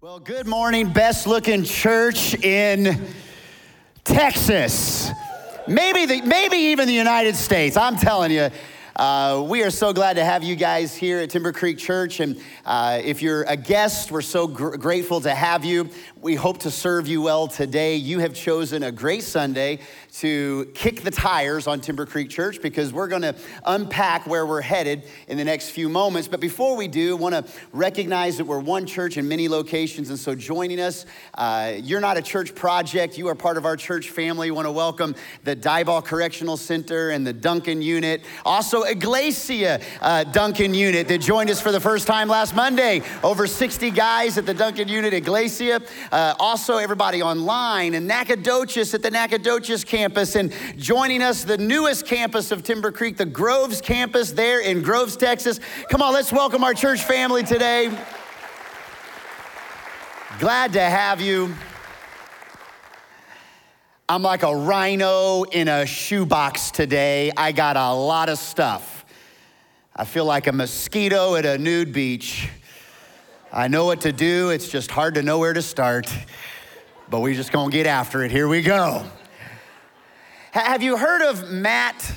Well, good morning, best looking church in Texas. Maybe, the, maybe even the United States. I'm telling you, uh, we are so glad to have you guys here at Timber Creek Church. And uh, if you're a guest, we're so gr- grateful to have you. We hope to serve you well today. You have chosen a great Sunday to kick the tires on Timber Creek Church because we're going to unpack where we're headed in the next few moments. But before we do, want to recognize that we're one church in many locations. And so joining us, uh, you're not a church project, you are part of our church family. Want to welcome the Diboll Correctional Center and the Duncan unit. Also, Iglesia uh, Duncan unit that joined us for the first time last Monday. Over 60 guys at the Duncan unit, Iglesia. Uh, also, everybody online and Nacogdoches at the Nacogdoches campus. And joining us, the newest campus of Timber Creek, the Groves campus there in Groves, Texas. Come on, let's welcome our church family today. Glad to have you. I'm like a rhino in a shoebox today. I got a lot of stuff. I feel like a mosquito at a nude beach. I know what to do, it's just hard to know where to start, but we just gonna get after it. Here we go. Have you heard of Matt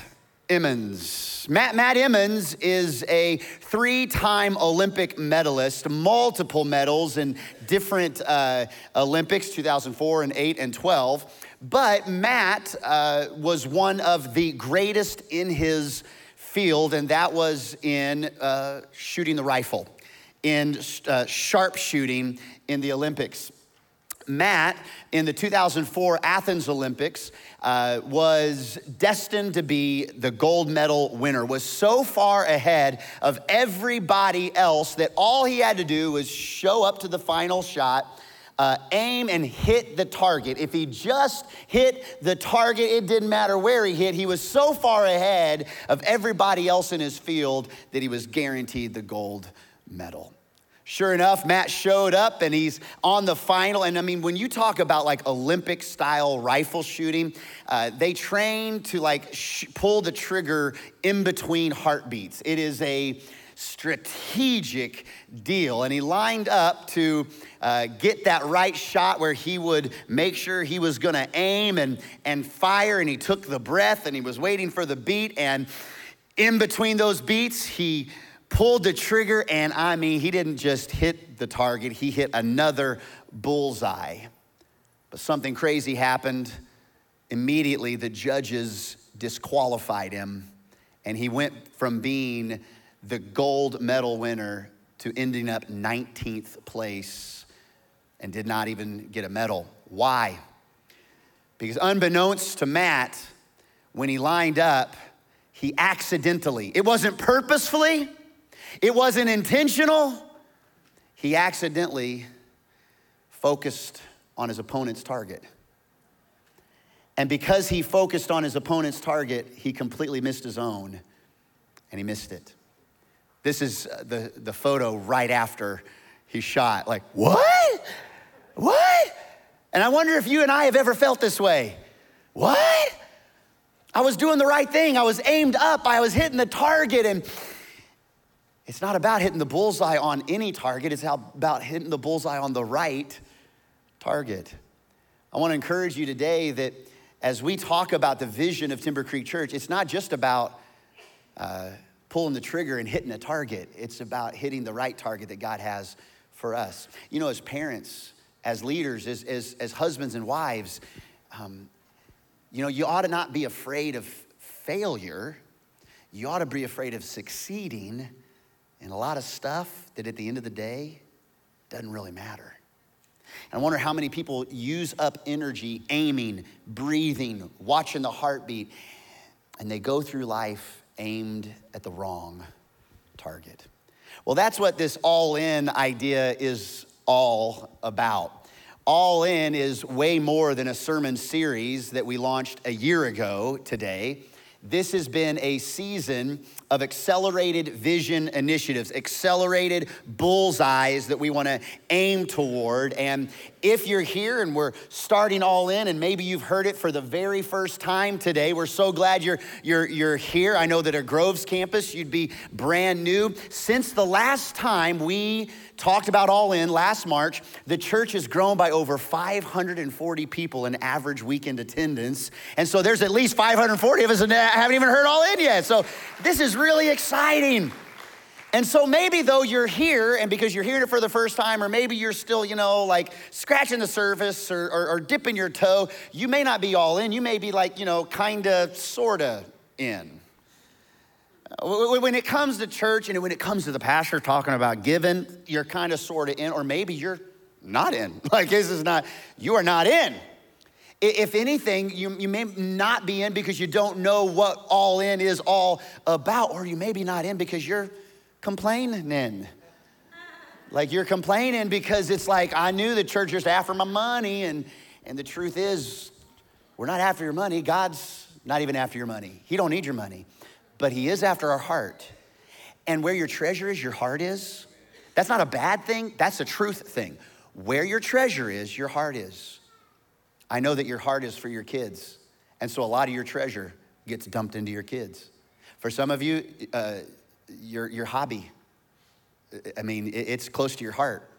Emmons? Matt, Matt Emmons is a three time Olympic medalist, multiple medals in different uh, Olympics 2004 and 8 and 12. But Matt uh, was one of the greatest in his field, and that was in uh, shooting the rifle in uh, sharpshooting in the Olympics. Matt, in the 2004 Athens Olympics, uh, was destined to be the gold medal winner, was so far ahead of everybody else that all he had to do was show up to the final shot. Uh, aim and hit the target. If he just hit the target, it didn't matter where he hit. He was so far ahead of everybody else in his field that he was guaranteed the gold medal. Sure enough, Matt showed up and he's on the final. And I mean, when you talk about like Olympic style rifle shooting, uh, they train to like sh- pull the trigger in between heartbeats. It is a strategic deal. And he lined up to uh, get that right shot where he would make sure he was going to aim and, and fire. And he took the breath and he was waiting for the beat. And in between those beats, he pulled the trigger, and I mean, he didn't just hit the target, he hit another bullseye. But something crazy happened. Immediately, the judges disqualified him, and he went from being the gold medal winner to ending up 19th place and did not even get a medal. Why? Because unbeknownst to Matt, when he lined up, he accidentally, it wasn't purposefully, it wasn't intentional. He accidentally focused on his opponent's target. And because he focused on his opponent's target, he completely missed his own and he missed it. This is uh, the, the photo right after he shot. Like, what? What? And I wonder if you and I have ever felt this way. What? I was doing the right thing. I was aimed up. I was hitting the target and it's not about hitting the bullseye on any target, it's about hitting the bullseye on the right target. I want to encourage you today that as we talk about the vision of Timber Creek Church, it's not just about uh, pulling the trigger and hitting a target, it's about hitting the right target that God has for us. You know, as parents, as leaders, as, as, as husbands and wives, um, you know, you ought to not be afraid of failure. You ought to be afraid of succeeding and a lot of stuff that at the end of the day doesn't really matter. And I wonder how many people use up energy aiming, breathing, watching the heartbeat, and they go through life aimed at the wrong target. Well, that's what this all in idea is all about. All in is way more than a sermon series that we launched a year ago today. This has been a season of accelerated vision initiatives, accelerated bullseyes that we want to aim toward. And if you're here and we're starting all in, and maybe you've heard it for the very first time today, we're so glad you're, you're, you're here. I know that at Groves campus, you'd be brand new. Since the last time we talked about All In last March, the church has grown by over 540 people in average weekend attendance. And so there's at least 540 of us in that haven't even heard All In yet. So this is really exciting. And so maybe though you're here, and because you're hearing it for the first time, or maybe you're still, you know, like scratching the surface or, or, or dipping your toe, you may not be all in. You may be like, you know, kind of, sort of in. When it comes to church and when it comes to the pastor talking about giving, you're kind of sort of in, or maybe you're not in. Like, this is not, you are not in. If anything, you, you may not be in because you don't know what all in is all about, or you may be not in because you're complaining. Like you're complaining because it's like, I knew the church was after my money, and, and the truth is, we're not after your money. God's not even after your money. He don't need your money but He is after our heart. And where your treasure is, your heart is. That's not a bad thing, that's a truth thing. Where your treasure is, your heart is. I know that your heart is for your kids. And so a lot of your treasure gets dumped into your kids. For some of you, uh, your, your hobby, I mean, it's close to your heart.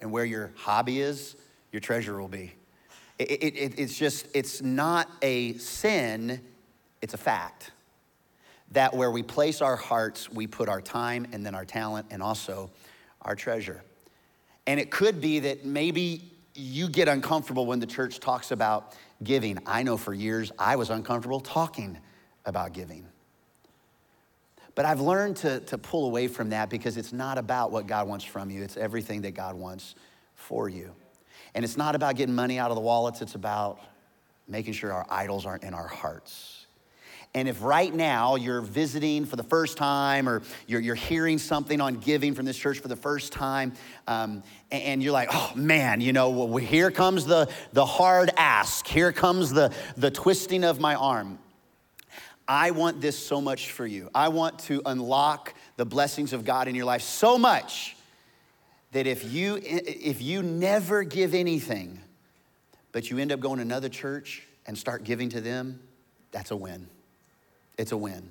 And where your hobby is, your treasure will be. It, it, it's just, it's not a sin, it's a fact that where we place our hearts, we put our time and then our talent and also our treasure. And it could be that maybe you get uncomfortable when the church talks about giving. I know for years I was uncomfortable talking about giving. But I've learned to, to pull away from that because it's not about what God wants from you, it's everything that God wants for you. And it's not about getting money out of the wallets, it's about making sure our idols aren't in our hearts. And if right now you're visiting for the first time or you're, you're hearing something on giving from this church for the first time, um, and, and, you're like, oh man, you know, well, here comes the, the hard ask, here comes the, the twisting of my arm. I want this so much for you. I want to unlock the blessings of God in your life so much that if you if you never give anything, but you end up going to another church and start giving to them, that's a win it's a win.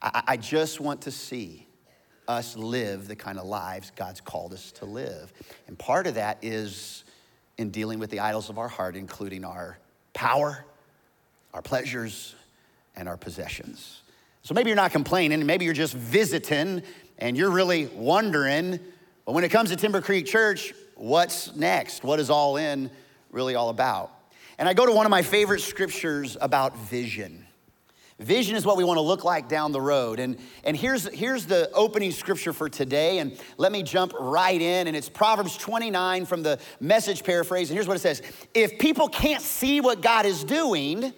I, I just want to see us live the kind of lives God's called us to live. And part of that is in dealing with the idols of our heart, including our power, our pleasures, and our possessions. So maybe you're not complaining, maybe you're just visiting and you're really wondering, but when it comes to Timber Creek Church, what's next? What is all in really all about? And I go to one of my favorite scriptures about vision. Vision is what we want to look like down the road. And, and here's, here's the opening scripture for today. And let me jump right in. And it's Proverbs 29 from the message paraphrase. And here's what it says If people can't see what God is doing,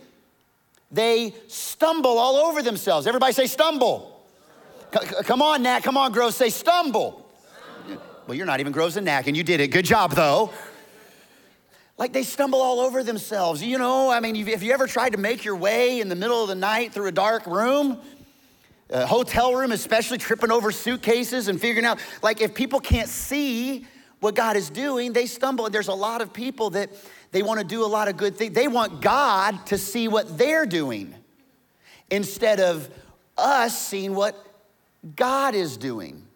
they stumble all over themselves. Everybody say stumble. C- come on, Nac. Come on, Groves. Say stumble. stumble. Well, you're not even Groves and Nac, and you did it. Good job, though like they stumble all over themselves. You know, I mean, if you ever tried to make your way in the middle of the night through a dark room, a hotel room, especially tripping over suitcases and figuring out, like, if people can't see what God is doing, they stumble. And there's a lot of people that they want to do a lot of good things. They want God to see what they're doing instead of us seeing what God is doing.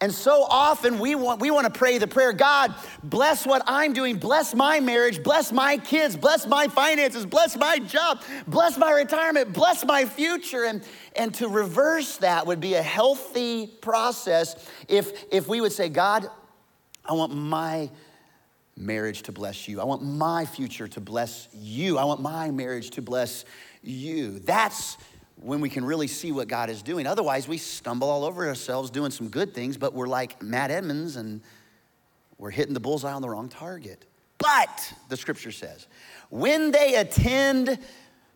And so often we want, we want to pray the prayer God, bless what I'm doing, bless my marriage, bless my kids, bless my finances, bless my job, bless my retirement, bless my future. And, and to reverse that would be a healthy process if, if we would say, God, I want my marriage to bless you. I want my future to bless you. I want my marriage to bless you. That's when we can really see what God is doing. Otherwise, we stumble all over ourselves doing some good things, but we're like Matt Emmons and we're hitting the bullseye on the wrong target. But, the scripture says, when they attend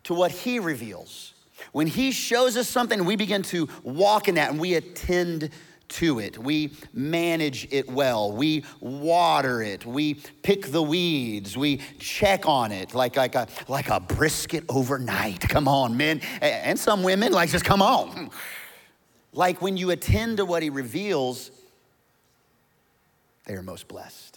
to what he reveals, when he shows us something, we begin to walk in that and we attend to it. We manage it well. We water it. We pick the weeds. We check on it like, like, a, like a brisket overnight. Come on, men. And some women, like, just come on. Like when you attend to what he reveals, they are most blessed.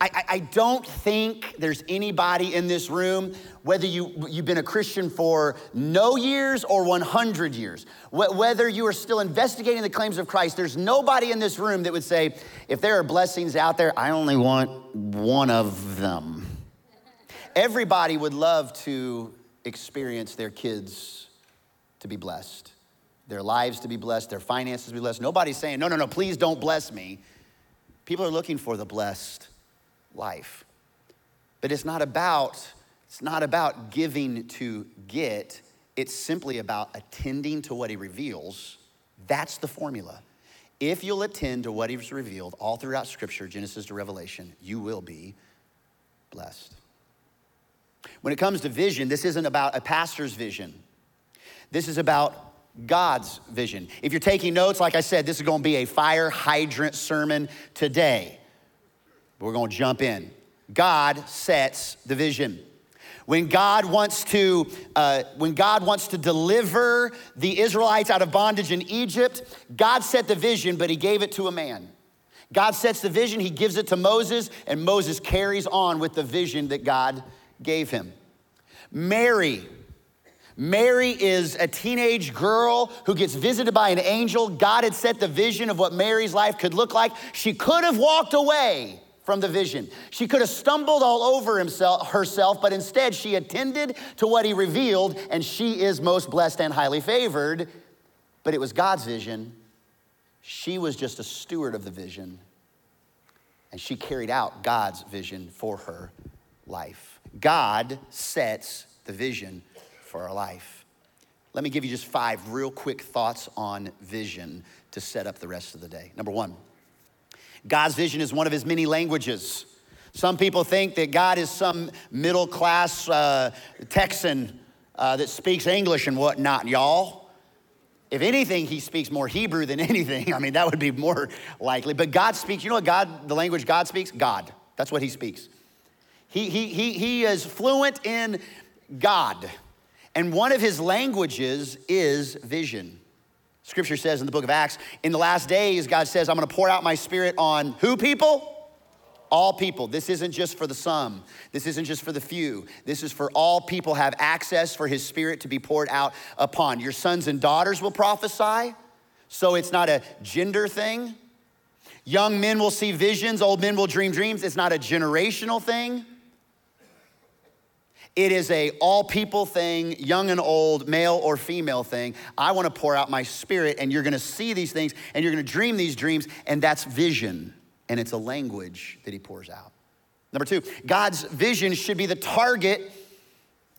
I, I, don't think there's anybody in this room, whether you, you've been a Christian for no years or 100 years, wh- whether you are still investigating the claims of Christ, there's nobody in this room that would say, if there are blessings out there, I only want one of them. Everybody would love to experience their kids to be blessed, their lives to be blessed, their finances to be blessed. Nobody's saying, no, no, no, please don't bless me. People are looking for the blessed life. But it's not about it's not about giving to get. It's simply about attending to what he reveals. That's the formula. If you'll attend to what he's revealed all throughout scripture, Genesis to Revelation, you will be blessed. When it comes to vision, this isn't about a pastor's vision. This is about God's vision. If you're taking notes, like I said, this is going to be a fire hydrant sermon today. We're going to jump in. God sets the vision. When God wants to, uh, when God wants to deliver the Israelites out of bondage in Egypt, God set the vision, but He gave it to a man. God sets the vision, He gives it to Moses, and Moses carries on with the vision that God gave him. Mary, Mary is a teenage girl who gets visited by an angel. God had set the vision of what Mary's life could look like. She could have walked away from the vision. She could have stumbled all over himself, herself, but instead she attended to what he revealed, and she is most blessed and highly favored. But it was God's vision. She was just a steward of the vision, and she carried out God's vision for her life. God sets the vision for our life. Let me give you just five real quick thoughts on vision to set up the rest of the day. Number one, God's vision is one of his many languages. Some people think that God is some middle class uh, Texan uh, that speaks English and whatnot, y'all. If anything, he speaks more Hebrew than anything. I mean, that would be more likely. But God speaks, you know what God, the language God speaks? God. That's what he speaks. He, he, he, he is fluent in God. And one of his languages is vision. Scripture says in the book of Acts, in the last days, God says, I'm gonna pour out my spirit on who people? All people. This isn't just for the some. This isn't just for the few. This is for all people have access for his spirit to be poured out upon. Your sons and daughters will prophesy, so it's not a gender thing. Young men will see visions, old men will dream dreams. It's not a generational thing. It is a all people thing, young and old, male or female thing. I want to pour out my spirit and you're going to see these things and you're going to dream these dreams and that's vision and it's a language that he pours out. Number 2, God's vision should be the target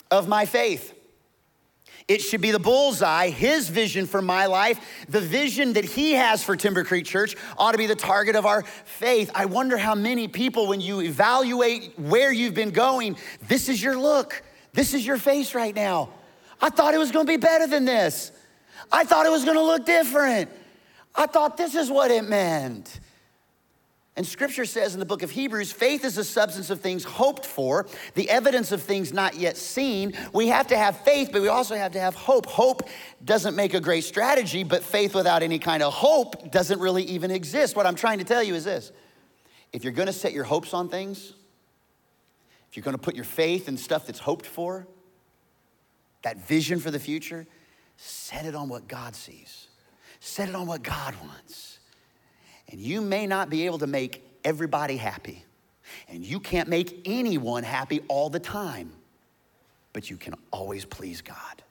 of my faith. It should be the bullseye, his vision for my life. The vision that he has for Timber Creek Church ought to be the target of our faith. I wonder how many people, when you evaluate where you've been going, this is your look, this is your face right now. I thought it was gonna be better than this. I thought it was gonna look different. I thought this is what it meant. And scripture says in the book of Hebrews, faith is the substance of things hoped for, the evidence of things not yet seen. We have to have faith, but we also have to have hope. Hope doesn't make a great strategy, but faith without any kind of hope doesn't really even exist. What I'm trying to tell you is this if you're gonna set your hopes on things, if you're gonna put your faith in stuff that's hoped for, that vision for the future, set it on what God sees, set it on what God wants. And you may not be able to make everybody happy. And you can't make anyone happy all the time. But you can always please God.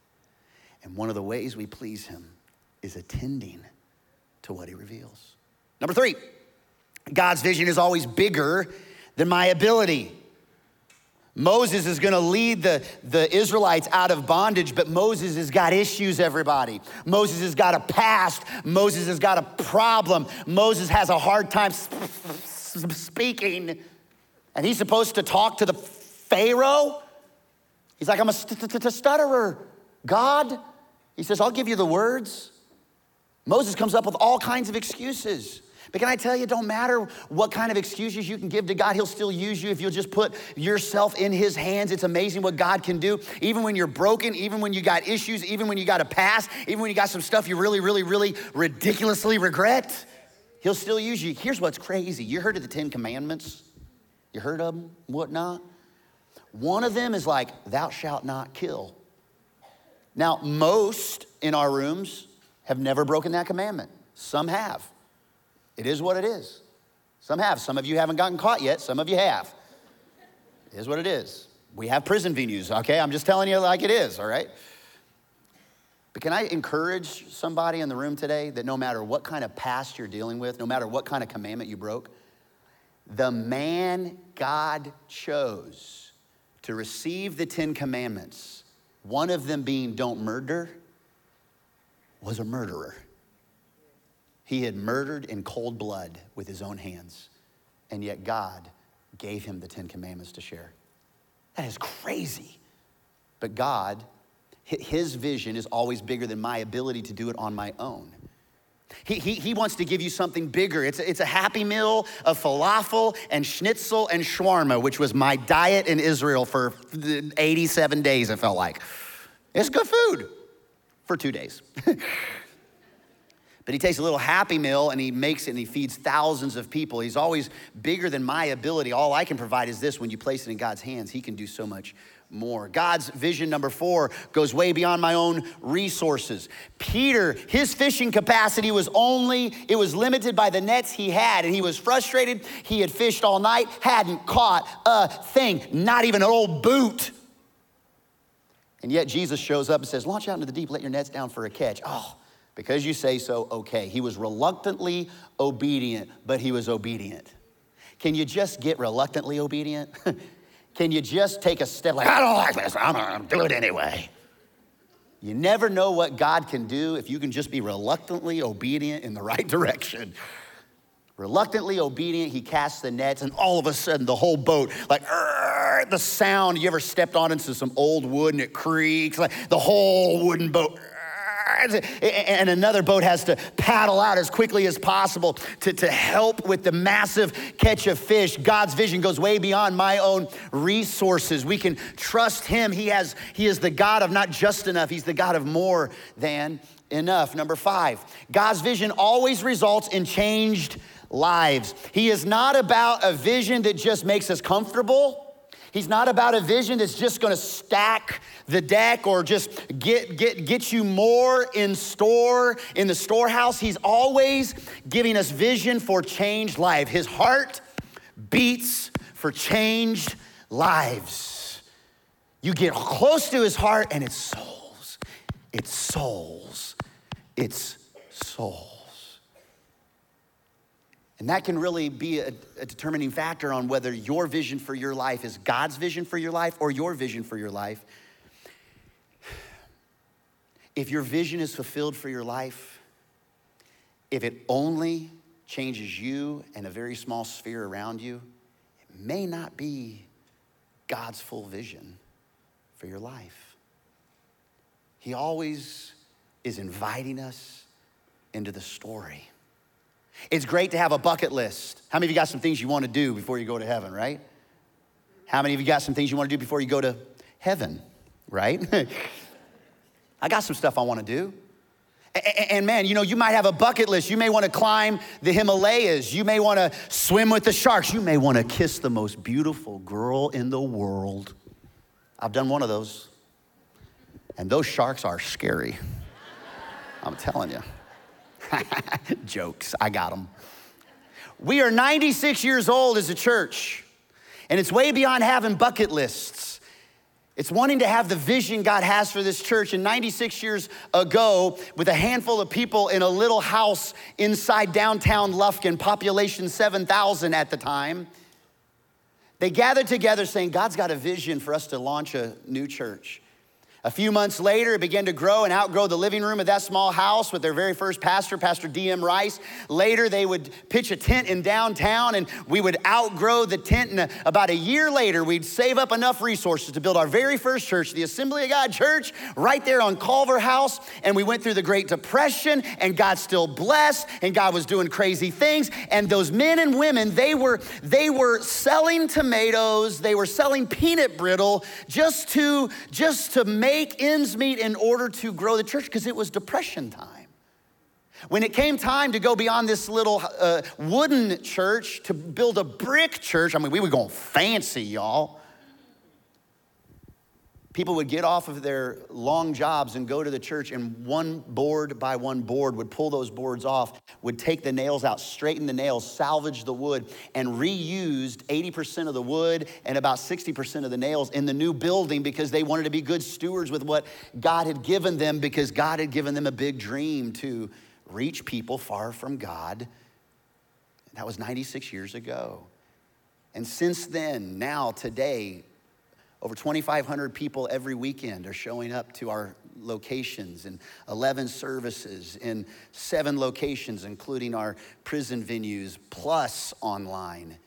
And one of the ways we please Him is attending to what He reveals. Number three, God's vision is always bigger than my ability. Moses is gonna lead the, the Israelites out of bondage, but Moses has got issues, everybody. Moses has got a past. Moses has got a problem. Moses has a hard time speaking, and he's supposed to talk to the Pharaoh. He's like, I'm a st- st- stutterer. God, he says, I'll give you the words. Moses comes up with all kinds of excuses. But can I tell you, it don't matter what kind of excuses you can give to God, He'll still use you if you'll just put yourself in His hands. It's amazing what God can do. Even when you're broken, even when you got issues, even when you got a past, even when you got some stuff you really, really, really ridiculously regret, He'll still use you. Here's what's crazy you heard of the Ten Commandments? You heard of them? Whatnot? One of them is like, Thou shalt not kill. Now, most in our rooms have never broken that commandment, some have. It is what it is. Some have. Some of you haven't gotten caught yet, some of you have. It is what it is. We have prison venues, okay? I'm just telling you like it is, all right? But can I encourage somebody in the room today that no matter what kind of past you're dealing with, no matter what kind of commandment you broke, the man God chose to receive the Ten Commandments, one of them being don't murder, was a murderer. He had murdered in cold blood with his own hands, and yet God gave him the Ten Commandments to share. That is crazy. But God, his vision is always bigger than my ability to do it on my own. He, he, he wants to give you something bigger. It's a, it's a happy meal of falafel and schnitzel and shawarma, which was my diet in Israel for 87 days, it felt like. It's good food for two days. But he takes a little happy meal and he makes it and he feeds thousands of people. He's always bigger than my ability. All I can provide is this when you place it in God's hands, he can do so much more. God's vision number four goes way beyond my own resources. Peter, his fishing capacity was only, it was limited by the nets he had, and he was frustrated. He had fished all night, hadn't caught a thing, not even an old boot. And yet Jesus shows up and says, Launch out into the deep, let your nets down for a catch. Oh, because you say so, okay. He was reluctantly obedient, but he was obedient. Can you just get reluctantly obedient? Can you just take a step like, I don't like this, I'm gonna do it anyway? You never know what God can do if you can just be reluctantly obedient in the right direction. Reluctantly obedient, he casts the nets, and all of a sudden, the whole boat, like, the sound. You ever stepped on into some old wood and it creaks? Like the whole wooden boat and another boat has to paddle out as quickly as possible to, to help with the massive catch of fish. God's vision goes way beyond my own resources. We can trust Him. He, has, he is the God of not just enough, He's the God of more than enough. Number five, God's vision always results in changed lives. He is not about a vision that just makes us comfortable. He's not about a vision that's just gonna stack the deck or just get, get, get you more in store, in the storehouse. He's always giving us vision for changed life. His heart beats for changed lives. You get close to his heart and it's souls. It's souls. It's souls. And that can really be a, a, determining factor on whether your vision for your life is God's vision for your life or your vision for your life. If your vision is fulfilled for your life, if it only changes you and a very small sphere around you, it may not be God's full vision for your life. He always is inviting us into the story. It's great to have a bucket list. How many of you got some things you want to do before you go to heaven, right? How many of you got some things you want to do before you go to heaven, right? I got some stuff I want to do. And man, you know, you might have a bucket list. You may want to climb the Himalayas. You may want to swim with the sharks. You may want to kiss the most beautiful girl in the world. I've done one of those. And those sharks are scary. I'm telling you. Jokes, I got them. We are 96 years old as a church, and it's way beyond having bucket lists. It's wanting to have the vision God has for this church. And 96 years ago, with a handful of people in a little house inside downtown Lufkin, population 7,000 at the time, they gathered together saying, God's got a vision for us to launch a new church. A few months later, it began to grow and outgrow the living room of that small house with their very first pastor, Pastor D.M. Rice. Later, they would pitch a tent in downtown and we would outgrow the tent. And uh, about a year later, we'd save up enough resources to build our very first church, the Assembly of God Church, right there on Culver House. And we went through the Great Depression and God still blessed and God was doing crazy things. And those men and women, they were, they were selling tomatoes, they were selling peanut brittle just to, just to make make ends meet in order to grow the church because it was depression time. When it came time to go beyond this little uh, wooden church to build a brick church, I mean, we were going fancy, y'all people would get off of their long jobs and go to the church, and one board by one board would pull those boards off, would take the nails out, straighten the nails, salvage the wood, and reused 80% of the wood and about 60% of the nails in the new building because they wanted to be good stewards with what God had given them because God had given them a big dream to reach people far from God. That was 96 years ago. And since then, now, today, over 2,500 people every weekend are showing up to our locations in 11 services in seven locations, including our prison venues, plus online.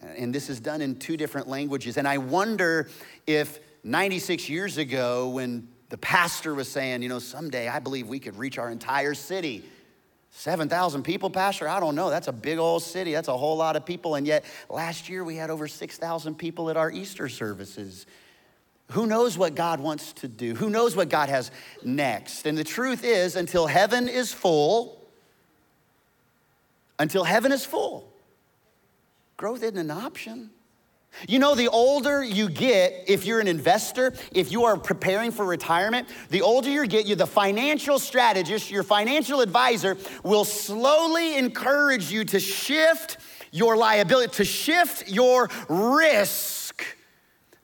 And this is done in two different languages. And I wonder if 96 years ago, when the pastor was saying, you know, someday I believe we could reach our entire city 7,000 people, Pastor? I don't know. That's a big old city. That's a whole lot of people. And yet, last year we had over 6,000 people at our Easter services. Who knows what God wants to do? Who knows what God has next? And the truth is, until heaven is full, until heaven is full, growth isn't an option. You know, the older you get, if you're an investor, if you are preparing for retirement, the older you get, you the financial strategist, your financial advisor will slowly encourage you to shift your liability, to shift your risk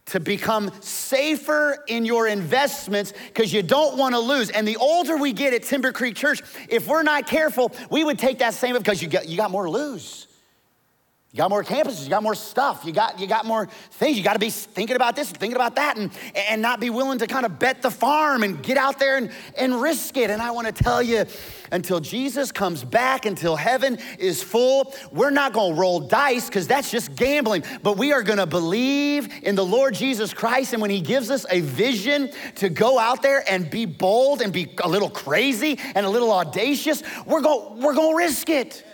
to become safer in your investments because you don't want to lose. And the older we get at Timber Creek Church, if we're not careful, we would take that same because you got, you got more to lose. You got more campuses, you got more stuff, you got, you got more things. You got to be thinking about this and thinking about that and, and not be willing to kind of bet the farm and get out there and, and risk it. And I want to tell you, until Jesus comes back, until heaven is full, we're not going to roll dice because that's just gambling, but we are going to believe in the Lord Jesus Christ. And when He gives us a vision to go out there and be bold and be a little crazy and a little audacious, we're going we're going to risk it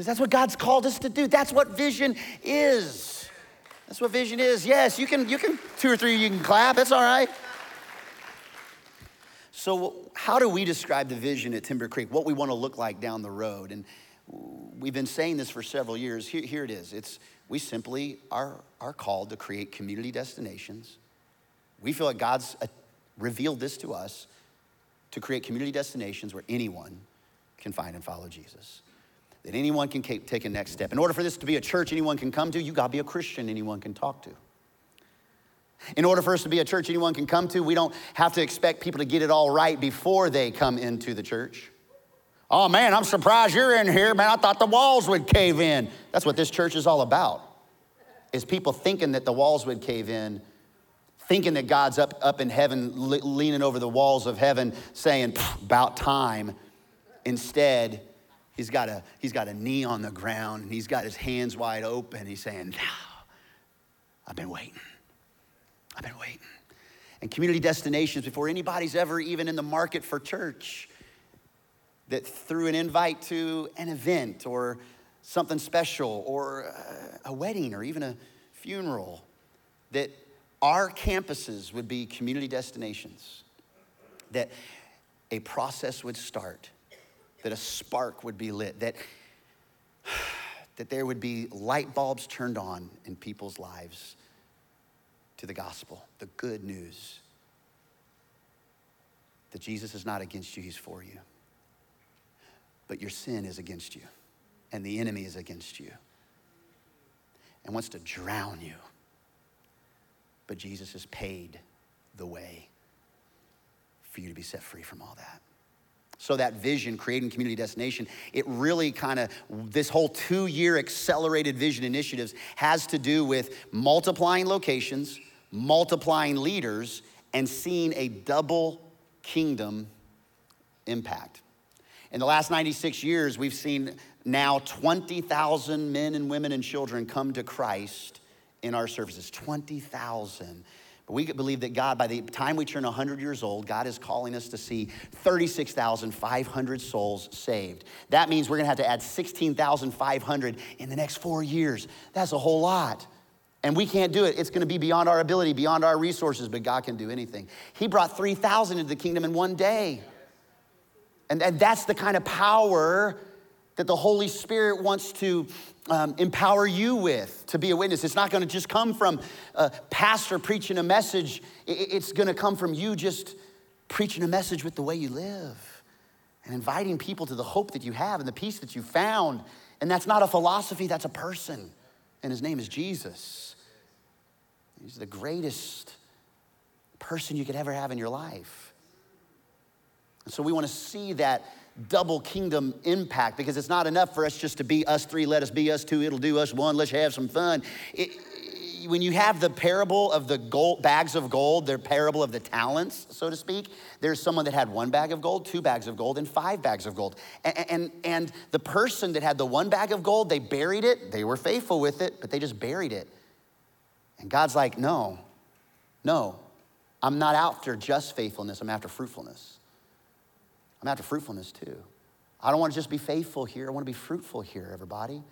because that's what God's called us to do. That's what vision is. That's what vision is. Yes, you can, you can, two or three, you can clap. That's all right. So, how do we describe the vision at Timber Creek? What we want to look like down the road? And we've been saying this for several years. Here, here it is. It's we simply are, are called to create community destinations. We feel like God's uh, revealed this to us to create community destinations where anyone can find and follow Jesus that anyone can take a next step. In order for this to be a church anyone can come to, you gotta be a Christian anyone can talk to. In order for us to be a church anyone can come to, we don't have to expect people to get it all right before they come into the church. Oh man, I'm surprised you're in here. Man, I thought the walls would cave in. That's what this church is all about. Is people thinking that the walls would cave in, thinking that God's up, up in heaven, leaning over the walls of heaven, saying, about time. Instead, He's got, a, he's got a knee on the ground and he's got his hands wide open. He's saying, Now, I've been waiting. I've been waiting. And community destinations, before anybody's ever even in the market for church, that through an invite to an event or something special or uh, a wedding or even a funeral, that our campuses would be community destinations, that a process would start that a spark would be lit, that, that there would be light bulbs turned on in people's lives to the gospel, the good news that Jesus is not against you, he's for you. But your sin is against you, and the enemy is against you and wants to drown you. But Jesus has paid the way for you to be set free from all that. So that vision, creating community destination, it really kind of, this whole two year accelerated vision initiatives has to do with multiplying locations, multiplying leaders, and seeing a double kingdom impact. In the last 96 years, we've seen now 20,000 men and women and children come to Christ in our services. 20,000. We believe that God, by the time we turn 100 years old, God is calling us to see 36,500 souls saved. That means we're gonna have to add 16,500 in the next four years. That's a whole lot. And we can't do it. It's going to be beyond our ability, beyond our resources, but God can do anything. He brought 3,000 into the kingdom in one day. And, and that's the kind of power that the Holy Spirit wants to um, empower you with to be a witness. It's not going to just come from a pastor preaching a message, it's going to come from you just preaching a message with the way you live and inviting people to the hope that you have and the peace that you found. And that's not a philosophy, that's a person. And his name is Jesus. He's the greatest person you could ever have in your life. And so we want to see that double kingdom impact because it's not enough for us just to be us three, let us be us two, it'll do us one, let's have some fun. It, when you have the parable of the gold, bags of gold, the parable of the talents, so to speak, there's someone that had one bag of gold, two bags of gold, and five bags of gold. And, and, and the person that had the one bag of gold, they buried it, they were faithful with it, but they just buried it. And God's like, no, no, I'm not after just faithfulness, I'm after fruitfulness. I'm after fruitfulness too. I don't want to just be faithful here, I want to be fruitful here, everybody.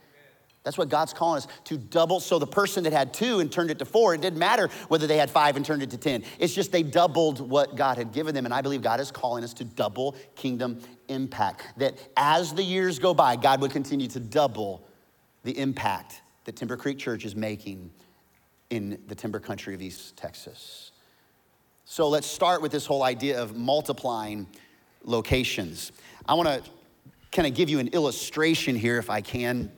That's what God's calling us to double. So the person that had two and turned it to four, it didn't matter whether they had five and turned it to 10. It's just they doubled what God had given them. And I believe God is calling us to double kingdom impact. That as the years go by, God would continue to double the impact that Timber Creek Church is making in the timber country of East Texas. So let's start with this whole idea of multiplying locations. I want to kind of give you an illustration here, if I can,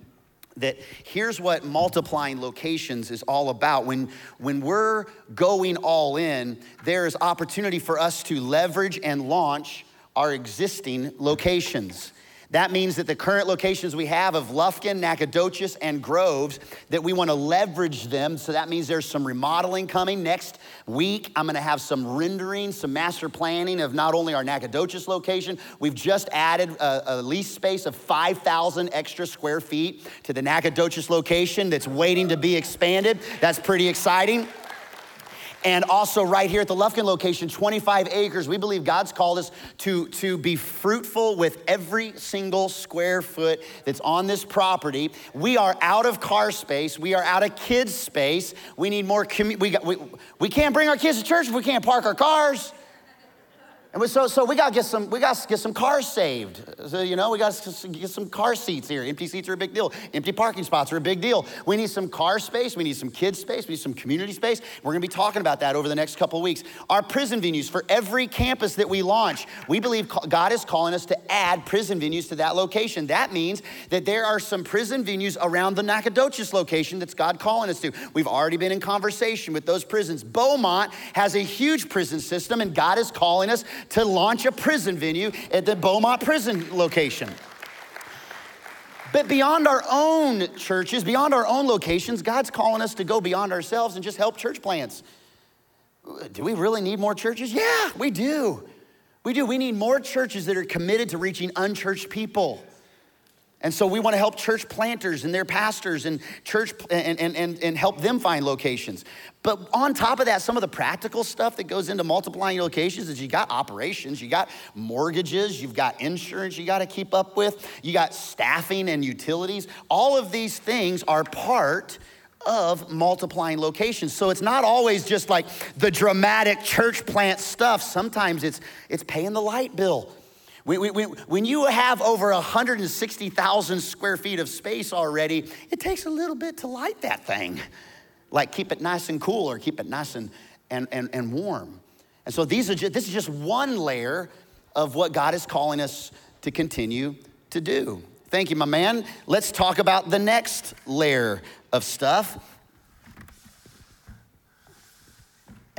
that here's what multiplying locations is all about. When, when we're going all in, there is opportunity for us to leverage and launch our existing locations. That means that the current locations we have of Lufkin, Nacogdoches, and Groves, that we want to leverage them. So that means there's some remodeling coming next week. I'm going to have some rendering, some master planning of not only our Nacogdoches location, we've just added a, a lease space of 5,000 extra square feet to the Nacogdoches location that's waiting to be expanded. That's pretty exciting. And also, right here at the Lufkin location, 25 acres, we believe God's called us to, to be fruitful with every single square foot that's on this property. We are out of car space, we are out of kids' space. We need more, commu- we, got, we, we can't bring our kids to church if we can't park our cars. And we, so, so we got to get some, we got to get some cars saved. So, you know, we got to get some car seats here. Empty seats are a big deal. Empty parking spots are a big deal. We need some car space. We need some kids space. We need some community space. We're going to be talking about that over the next couple weeks. Our prison venues for every campus that we launch, we believe God is calling us to add prison venues to that location. That means that there are some prison venues around the Nacogdoches location that's God calling us to. We've already been in conversation with those prisons. Beaumont has a huge prison system, and God is calling us to launch a prison venue at the Beaumont prison location. But beyond our own churches, beyond our own locations, God's calling us to go beyond ourselves and just help church plants. Do we really need more churches? Yeah, we do. We do. We need more churches that are committed to reaching unchurched people. And so we want to help church planters and their pastors and church and, and, and, and help them find locations. But on top of that, some of the practical stuff that goes into multiplying locations is you got operations, you got mortgages, you've got insurance you got to keep up with, you got staffing and utilities. All of these things are part of multiplying locations. So it's not always just like the dramatic church plant stuff. Sometimes it's it's paying the light bill when, when, when you have over 160,000 square feet of space already, it takes a little bit to light that thing. Like keep it nice and cool or keep it nice and, and, and, and warm. And so these are just, this is just one layer of what God is calling us to continue to do. Thank you, my man. Let's talk about the next layer of stuff.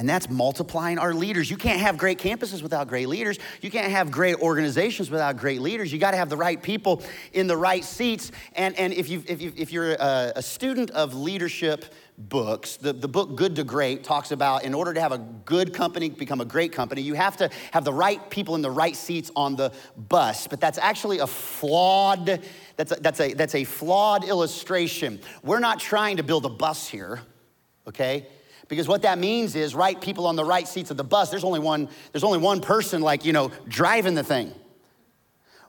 And that's multiplying our leaders. You can't have great campuses without great leaders. You can't have great organizations without great leaders. You got to have the right people in the right seats. And, and if, you, if, you, if you're a, a student of leadership books. The, the book Good to Great talks about in order to have a good company become a great company, you have to have the right people in the right seats on the bus. But that's actually a flawed, that's a, that's a, that's a flawed illustration. We're not trying to build a bus here, okay? Because what that means is right people on the right seats of the bus, there's only one, there's only one person like, you know, driving the thing.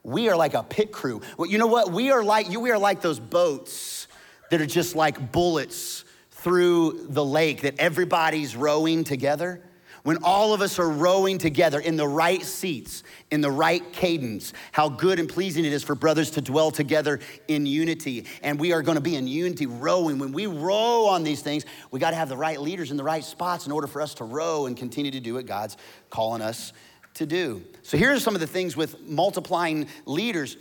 We are like a pit crew. Well, you know what? We are like you, we are like those boats that are just like bullets through the lake that everybody's rowing together, when all of us are rowing together in the right seats, in the right cadence, how good and pleasing it is for brothers to dwell together in unity. And we are going to be in unity rowing. When we row on these things, we got to have the right leaders in the right spots in order for us to row and continue to do what God's calling us to do. So, here are some of the things with multiplying leaders.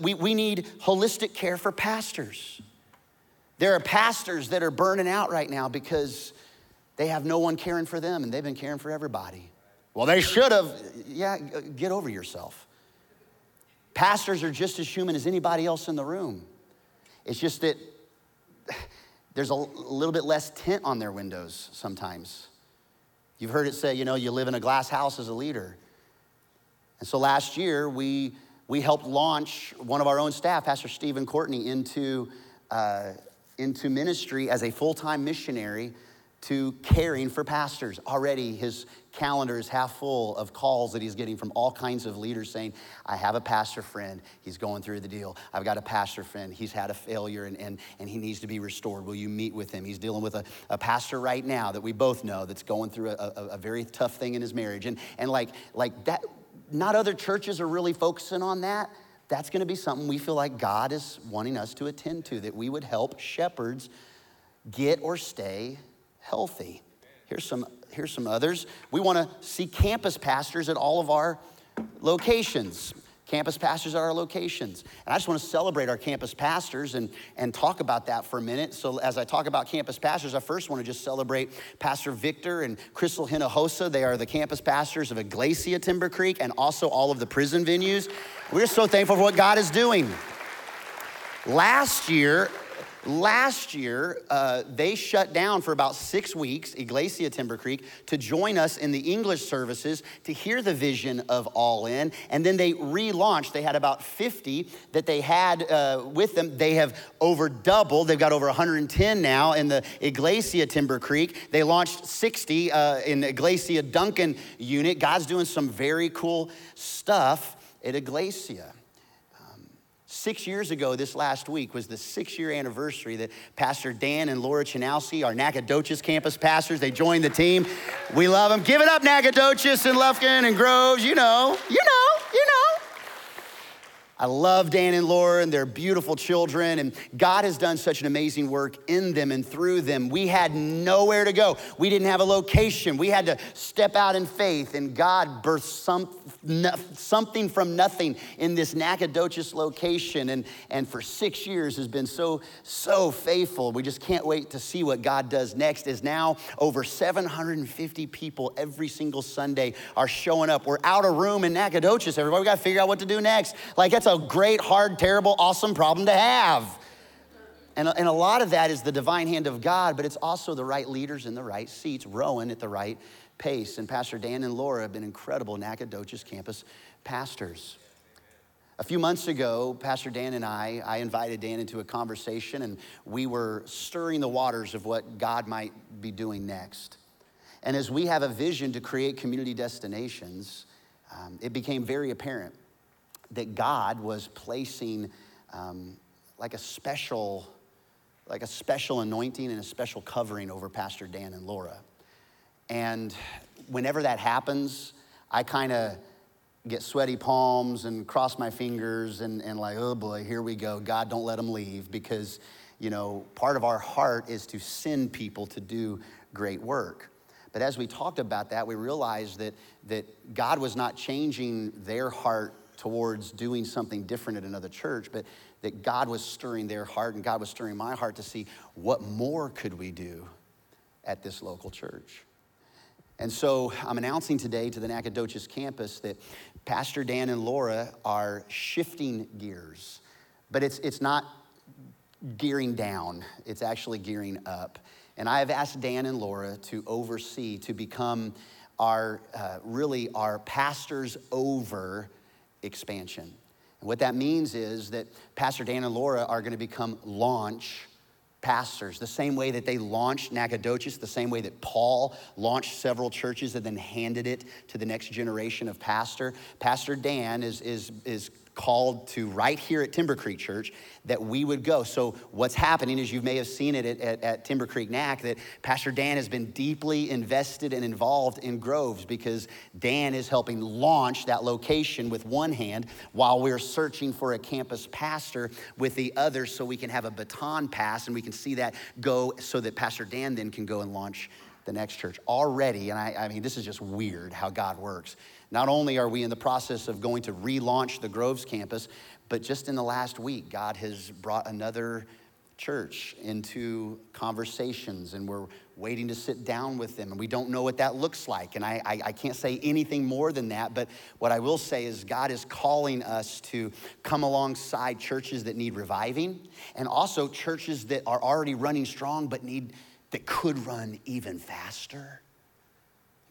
We, we need holistic care for pastors. There are pastors that are burning out right now because they have no one caring for them and they've been caring for everybody. Well, they should have. Yeah, get over yourself. Pastors are just as human as anybody else in the room. It's just that there's a little bit less tint on their windows sometimes. You've heard it say, you know, you live in a glass house as a leader. And so last year, we, we helped launch one of our own staff, Pastor Stephen Courtney, into uh, into ministry as a full time missionary to caring for pastors. Already, his calendar is half full of calls that he's getting from all kinds of leaders saying, I have a pastor friend, he's going through the deal. I've got a pastor friend, he's had a failure and, and, and he needs to be restored. Will you meet with him? He's dealing with a, a pastor right now that we both know that's going through a, a, a very tough thing in his marriage. And, and like, like that, not other churches are really focusing on that that's going to be something we feel like God is wanting us to attend to, that we would help shepherds get or stay healthy. Here's some, here's some others. We want to see campus pastors at all of our locations. Campus pastors at our locations. And I just want to celebrate our campus pastors and, and talk about that for a minute. So, as I talk about campus pastors, I first want to just celebrate Pastor Victor and Crystal Hinojosa. They are the campus pastors of Iglesia Timber Creek and also all of the prison venues. We're so thankful for what God is doing. Last year, Last year, uh, they shut down for about six weeks, Iglesia Timber Creek, to join us in the English services to hear the vision of All In. And then they relaunched. They had about 50 that they had uh, with them. They have over doubled. They've got over 110 now in the Iglesia Timber Creek. They launched 60 uh, in the Iglesia Duncan unit. God's doing some very cool stuff at Iglesia. Six years ago, this last week, was the six year anniversary that Pastor Dan and Laura Chinalski, our Nacogdoches campus pastors, they joined the team. We love them. Give it up, Nacogdoches and Lufkin and Groves. You know, you know, you know. I love Dan and Laura and their beautiful children, and God has done such an amazing work in them and through them. We had nowhere to go. We didn't have a location. We had to step out in faith, and God birthed some, something from nothing in this Nacogdoches location. And, and for six years has been so, so faithful. We just can't wait to see what God does next. Is now over 750 people every single Sunday are showing up. We're out of room in Nacogdoches, everybody. We got to figure out what to do next. Like, that's a a great, hard, terrible, awesome problem to have. And, and a lot of that is the divine hand of God, but it's also the right leaders in the right seats, rowing at the right pace. And Pastor Dan and Laura have been incredible Nacogdoches campus pastors. A few months ago, Pastor Dan and I, I invited Dan into a conversation, and we were stirring the waters of what God might be doing next. And as we have a vision to create community destinations, um, it became very apparent that God was placing um, like a special, like a special anointing and a special covering over Pastor Dan and Laura. And whenever that happens, I kind of get sweaty palms and cross my fingers and, and like, oh boy, here we go. God, don't let them leave because, you know, part of our heart is to send people to do great work. But as we talked about that, we realized that, that God was not changing their heart towards doing something different at another church, but that God was stirring their heart and God was stirring my heart to see what more could we do at this local church. And so I'm announcing today to the Nacogdoches campus that Pastor Dan and Laura are shifting gears, but it's, it's not gearing down, it's actually gearing up. And I have asked Dan and Laura to oversee, to become our, uh, really our pastors over expansion. And what that means is that Pastor Dan and Laura are going to become launch pastors, the same way that they launched Nacogdoches, the same way that Paul launched several churches and then handed it to the next generation of pastor. Pastor Dan is, is, is called to right here at Timber Creek Church that we would go. So, what's happening is you may have seen it at, at, at, Timber Creek NAC that Pastor Dan has been deeply invested and involved in Groves because Dan is helping launch that location with one hand while we're searching for a campus pastor with the other so we can have a baton pass and we can see that go so that Pastor Dan then can go and launch the next church. Already, and I, I mean, this is just weird how God works. Not only are we in the process of going to relaunch the Groves campus, but just in the last week, God has brought another church into conversations and we're waiting to sit down with them and we don't know what that looks like and I, I, I, can't say anything more than that but what i will say is god is calling us to come alongside churches that need reviving and also churches that are already running strong but need that could run even faster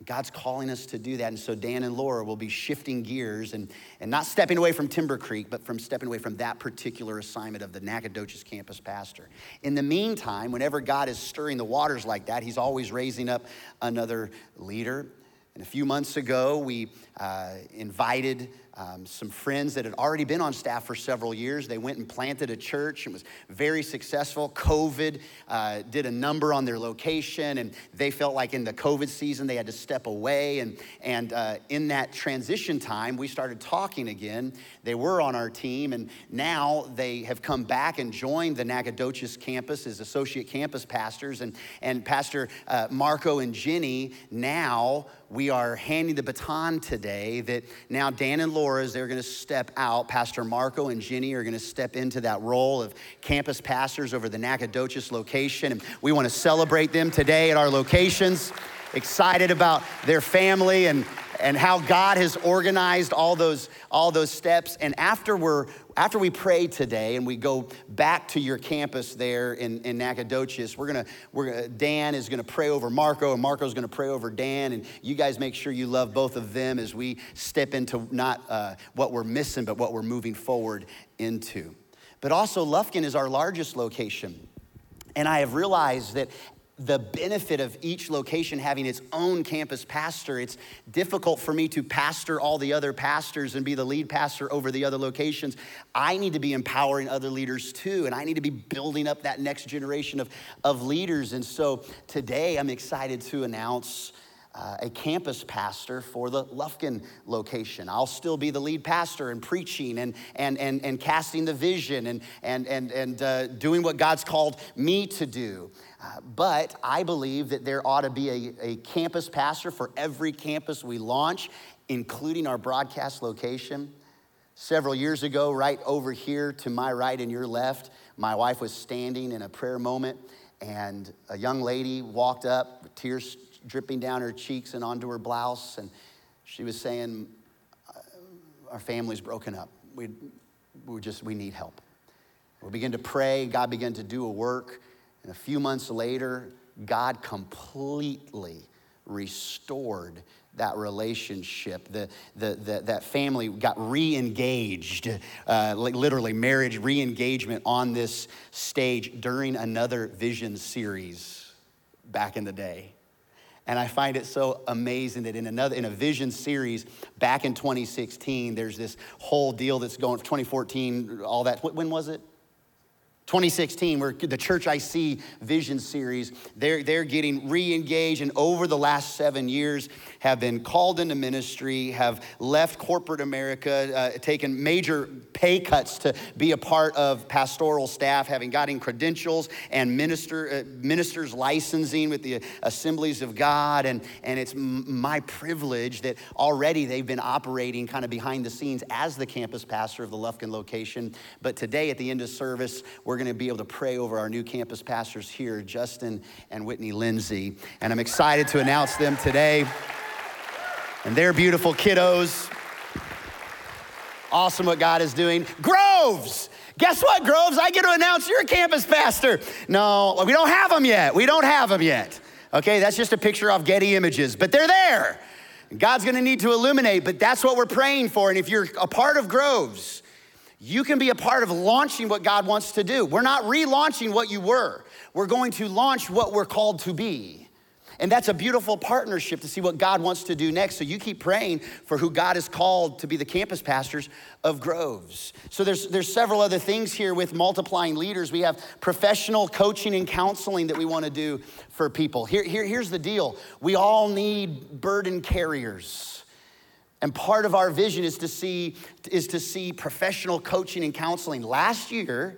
God's calling us to do that. And so Dan and Laura will be shifting gears and, and not stepping away from Timber Creek, but from stepping away from that particular assignment of the Nacogdoches campus pastor. In the meantime, whenever God is stirring the waters like that, He's always raising up another leader. And a few months ago, we uh, invited um, some friends that had already been on staff for several years. They went and planted a church and was very successful. COVID uh, did a number on their location, and they felt like in the COVID season they had to step away. And, and uh, in that transition time, we started talking again. They were on our team, and now they have come back and joined the Nacogdoches campus as associate campus pastors. And, and Pastor uh, Marco and Jenny now we are handing the baton today that now Dan and Laura, as they're going to step out, Pastor Marco and Jenny are going to step into that role of campus pastors over the Nacogdoches location. And we want to celebrate them today at our locations. Excited about their family and, and how God has organized all those, all those steps. And after we're after we pray today and we go back to your campus there in, in Nacogdoches, we're gonna, we're gonna, Dan is gonna pray over Marco and Marco's gonna pray over Dan. And you guys make sure you love both of them as we step into not uh, what we're missing, but what we're moving forward into. But also, Lufkin is our largest location. And I have realized that the benefit of each location having its own campus pastor. It's difficult for me to pastor all the other pastors and be the lead pastor over the other locations. I need to be empowering other leaders too, and I need to be building up that next generation of, of leaders. And so today I'm excited to announce uh, a campus pastor for the Lufkin location. I'll still be the lead pastor and preaching and, and, and, and casting the vision and, and, and, and uh, doing what God's called me to do. Uh, but I believe that there ought to be a, a campus pastor for every campus we launch, including our broadcast location. Several years ago, right over here to my right and your left, my wife was standing in a prayer moment, and a young lady walked up, tears dripping down her cheeks and onto her blouse. And she was saying, Our family's broken up. We, we just, we need help. We began to pray. God began to do a work. And a few months later, God completely restored that relationship. The, the, the, that family got re engaged, uh, literally, marriage re engagement on this stage during another vision series back in the day. And I find it so amazing that in another in a vision series back in 2016, there's this whole deal that's going 2014, all that. When was it? 2016, where the Church I See Vision series, they're, they're getting re engaged, and over the last seven years, have been called into ministry, have left corporate America, uh, taken major pay cuts to be a part of pastoral staff, having gotten credentials and minister, uh, ministers licensing with the Assemblies of God. And, and it's m- my privilege that already they've been operating kind of behind the scenes as the campus pastor of the Lufkin location. But today, at the end of service, we're going to be able to pray over our new campus pastors here, Justin and Whitney Lindsay. And I'm excited to announce them today. And they're beautiful kiddos. awesome what God is doing. Groves. Guess what, Groves? I get to announce you're a campus pastor. No, we don't have them yet. We don't have them yet. Okay, that's just a picture off Getty Images, but they're there. God's gonna need to illuminate, but that's what we're praying for. And if you're a part of Groves, you can be a part of launching what God wants to do. We're not relaunching what you were, we're going to launch what we're called to be. And that's a beautiful partnership to see what God wants to do next. So you keep praying for who God has called to be the campus pastors of Groves. So there's, there's several other things here with multiplying leaders. We have professional coaching and counseling that we want to do for people. Here, here, here's the deal we all need burden carriers. And part of our vision is to see is to see professional coaching and counseling. Last year,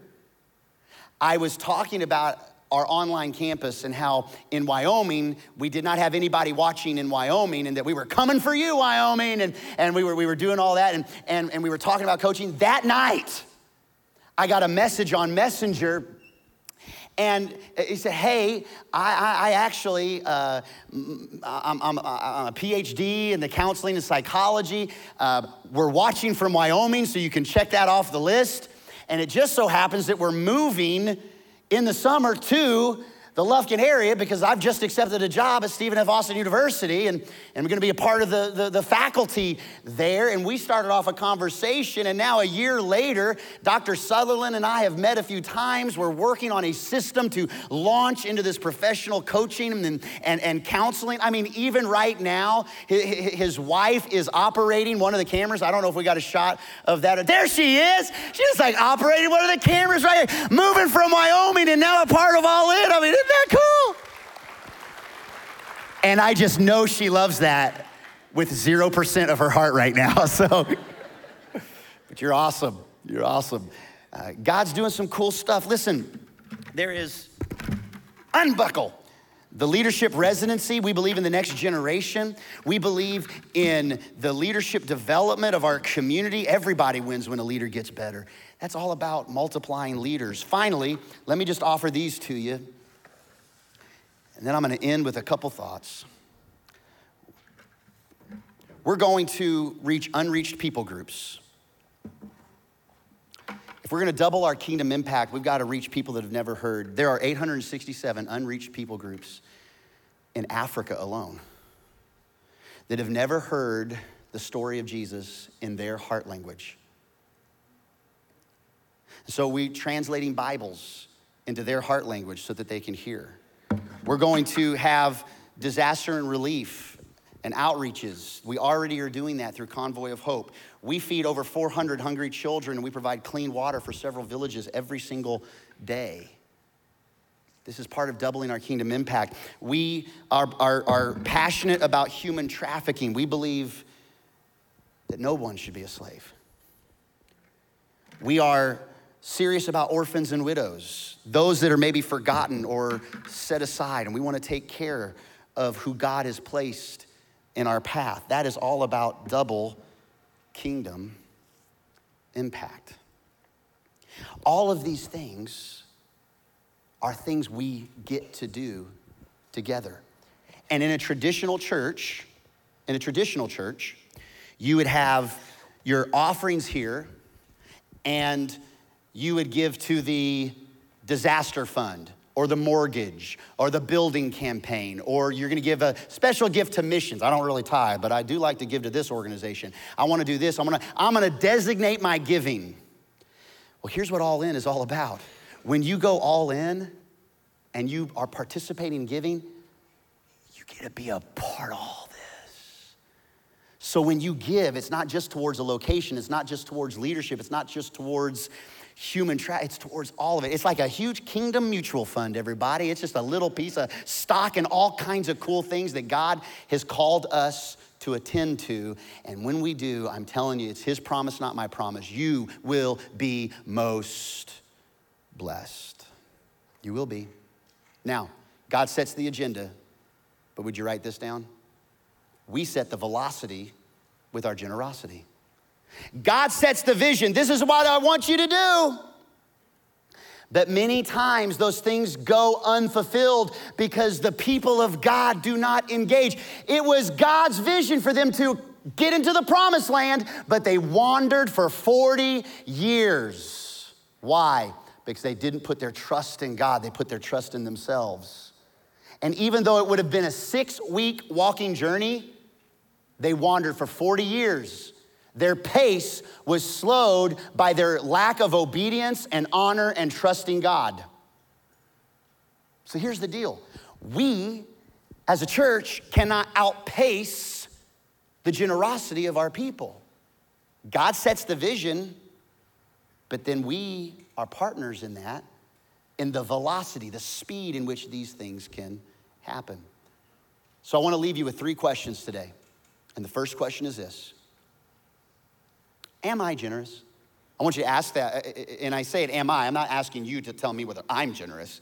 I was talking about our online campus and how in Wyoming, we did not have anybody watching in Wyoming and that we were coming for you, Wyoming, and, and we, were, we were doing all that and, and, and we were talking about coaching. That night, I got a message on Messenger and he said, Hey, I, I, I actually, uh, I'm, I'm, I'm, a PhD in the counseling and psychology. Uh, we're watching from Wyoming, so you can check that off the list. And it just so happens that we're moving in the summer to the Lufkin area because I've just accepted a job at Stephen F. Austin University and, and I'm going to be a part of the, the, the, faculty there. And we started off a conversation, and now a year later, Dr. Sutherland and I have met a few times. We're working on a system to launch into this professional coaching and, and, and counseling. I mean, even right now, his, his wife is operating one of the cameras. I don't know if we got a shot of that. There she is. She's like operating one of the cameras right here, moving from Wyoming and now a part of All In. I mean, isn't that cool? And I just know she loves that with 0% of her heart right now. So, but you're awesome. You're awesome. Uh, God's doing some cool stuff. Listen, there is unbuckle. The leadership residency, we believe in the next generation. We believe in the leadership development of our community. Everybody wins when a leader gets better. That's all about multiplying leaders. Finally, let me just offer these to you. And then I'm going to end with a couple thoughts. We're going to reach unreached people groups. If we're going to double our kingdom impact, we've got to reach people that have never heard. There are 867 unreached people groups in Africa alone that have never heard the story of Jesus in their heart language. So we're translating Bibles into their heart language so that they can hear. We're going to have disaster and relief and outreaches. We already are doing that through Convoy of Hope. We feed over 400 hungry children and we provide clean water for several villages every single day. This is part of doubling our kingdom impact. We are, are, are passionate about human trafficking. We believe that no one should be a slave. We are serious about orphans and widows, those that are maybe forgotten or set aside, and we want to take care of who God has placed in our path. That is all about double kingdom impact. All of these things are things we get to do together. And in a traditional church, in a traditional church, you would have your offerings here and you would give to the disaster fund or the mortgage or the building campaign, or you're gonna give a special gift to missions. I don't really tie but I do like to give to this organization. I wanna do this. I'm gonna, I'm gonna designate my giving. Well, here's what all in is all about. When you go all in and you are participating in giving, you get to be a part of all. So when you give, it's not just towards a location, it's not just towards leadership, it's not just towards human tra- it's towards all of it. It's like a huge kingdom mutual fund everybody. It's just a little piece of stock and all kinds of cool things that god has called us to attend to. And when we do i'm telling you it's his promise not my promise. You will be most blessed. You will be. Now god sets the agenda but would you write this down? We set the velocity with our generosity God sets the vision. This is what I want you to do. But many times those things go unfulfilled because the people of God do not engage. It was God's vision for them to get into the promised land, but they wandered for 40 years. Why? Because they didn't put their trust in God, they put their trust in themselves. And even though it would have been a six week walking journey, they wandered for 40 years. Their pace was slowed by their lack of obedience and honor and trusting God. So here's the deal we, as a church, cannot outpace the generosity of our people. God sets the vision, but then we are partners in that, in the velocity, the speed in which these things can happen. So I want to leave you with three questions today. And the first question is this Am I generous? I want you to ask that, and I say it, am I? I'm not asking you to tell me whether I'm generous.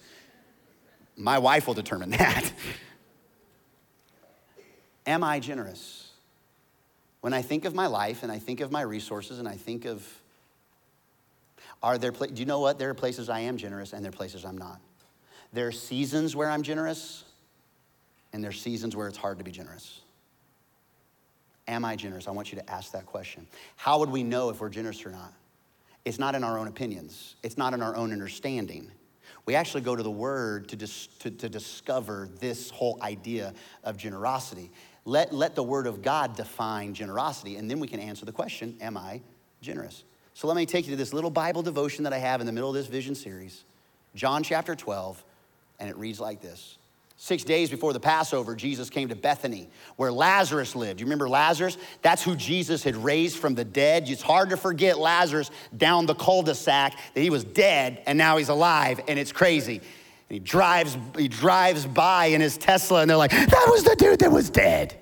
My wife will determine that. Am I generous? When I think of my life and I think of my resources and I think of, are there, do you know what? There are places I am generous and there are places I'm not. There are seasons where I'm generous and there are seasons where it's hard to be generous. Am I generous? I want you to ask that question. How would we know if we're generous or not? It's not in our own opinions, it's not in our own understanding. We actually go to the Word to, dis, to, to discover this whole idea of generosity. Let, let the Word of God define generosity, and then we can answer the question Am I generous? So let me take you to this little Bible devotion that I have in the middle of this vision series, John chapter 12, and it reads like this Six days before the Passover, Jesus came to Bethany, where Lazarus lived. You remember Lazarus? That's who Jesus had raised from the dead. It's hard to forget Lazarus down the cul-de-sac that he was dead and now he's alive, and it's crazy. And he drives, he drives by in his Tesla, and they're like, that was the dude that was dead.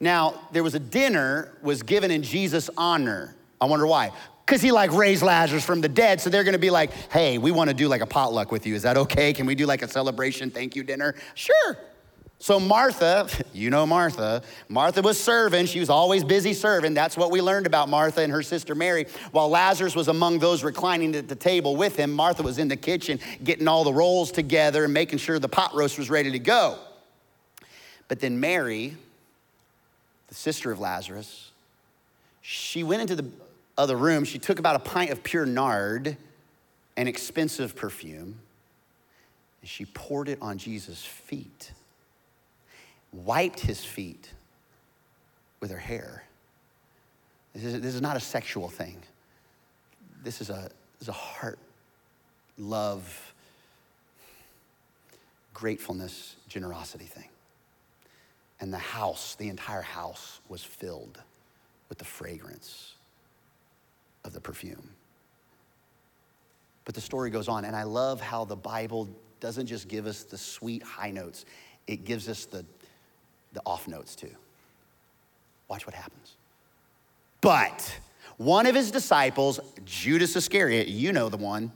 Now, there was a dinner was given in Jesus' honor. I wonder why because he like raised Lazarus from the dead. So they're gonna be like, hey, we wanna do like a potluck with you. Is that okay? Can we do like a celebration thank you dinner? Sure. So Martha, you know Martha, Martha was serving. She was always busy serving. That's what we learned about Martha and her sister Mary. While Lazarus was among those reclining at the table with him, Martha was in the kitchen getting all the rolls together and making sure the pot roast was ready to go. But then Mary, the sister of Lazarus, she went into the other room, she took about a pint of pure nard, an expensive perfume, and she poured it on Jesus' feet, wiped his feet with her hair. This is, this is not a sexual thing. This is a, this is a heart, love, gratefulness, generosity thing. And the house, the entire house, was filled with the fragrance of the perfume. But the story goes on, and I love how the Bible doesn't just give us the sweet high notes, it gives us the, the off notes too. Watch what happens. But one of his disciples, Judas Iscariot, you know the one,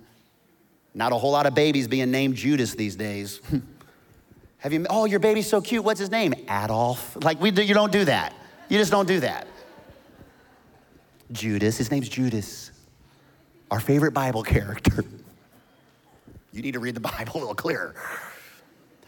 not a whole lot of babies being named Judas these days. Have you, oh, your baby's so cute. What's his name? Adolf. Like, we you don't do that. You just don't do that. Judas. His name's Judas, our favorite Bible character. You need to read the Bible a little clearer.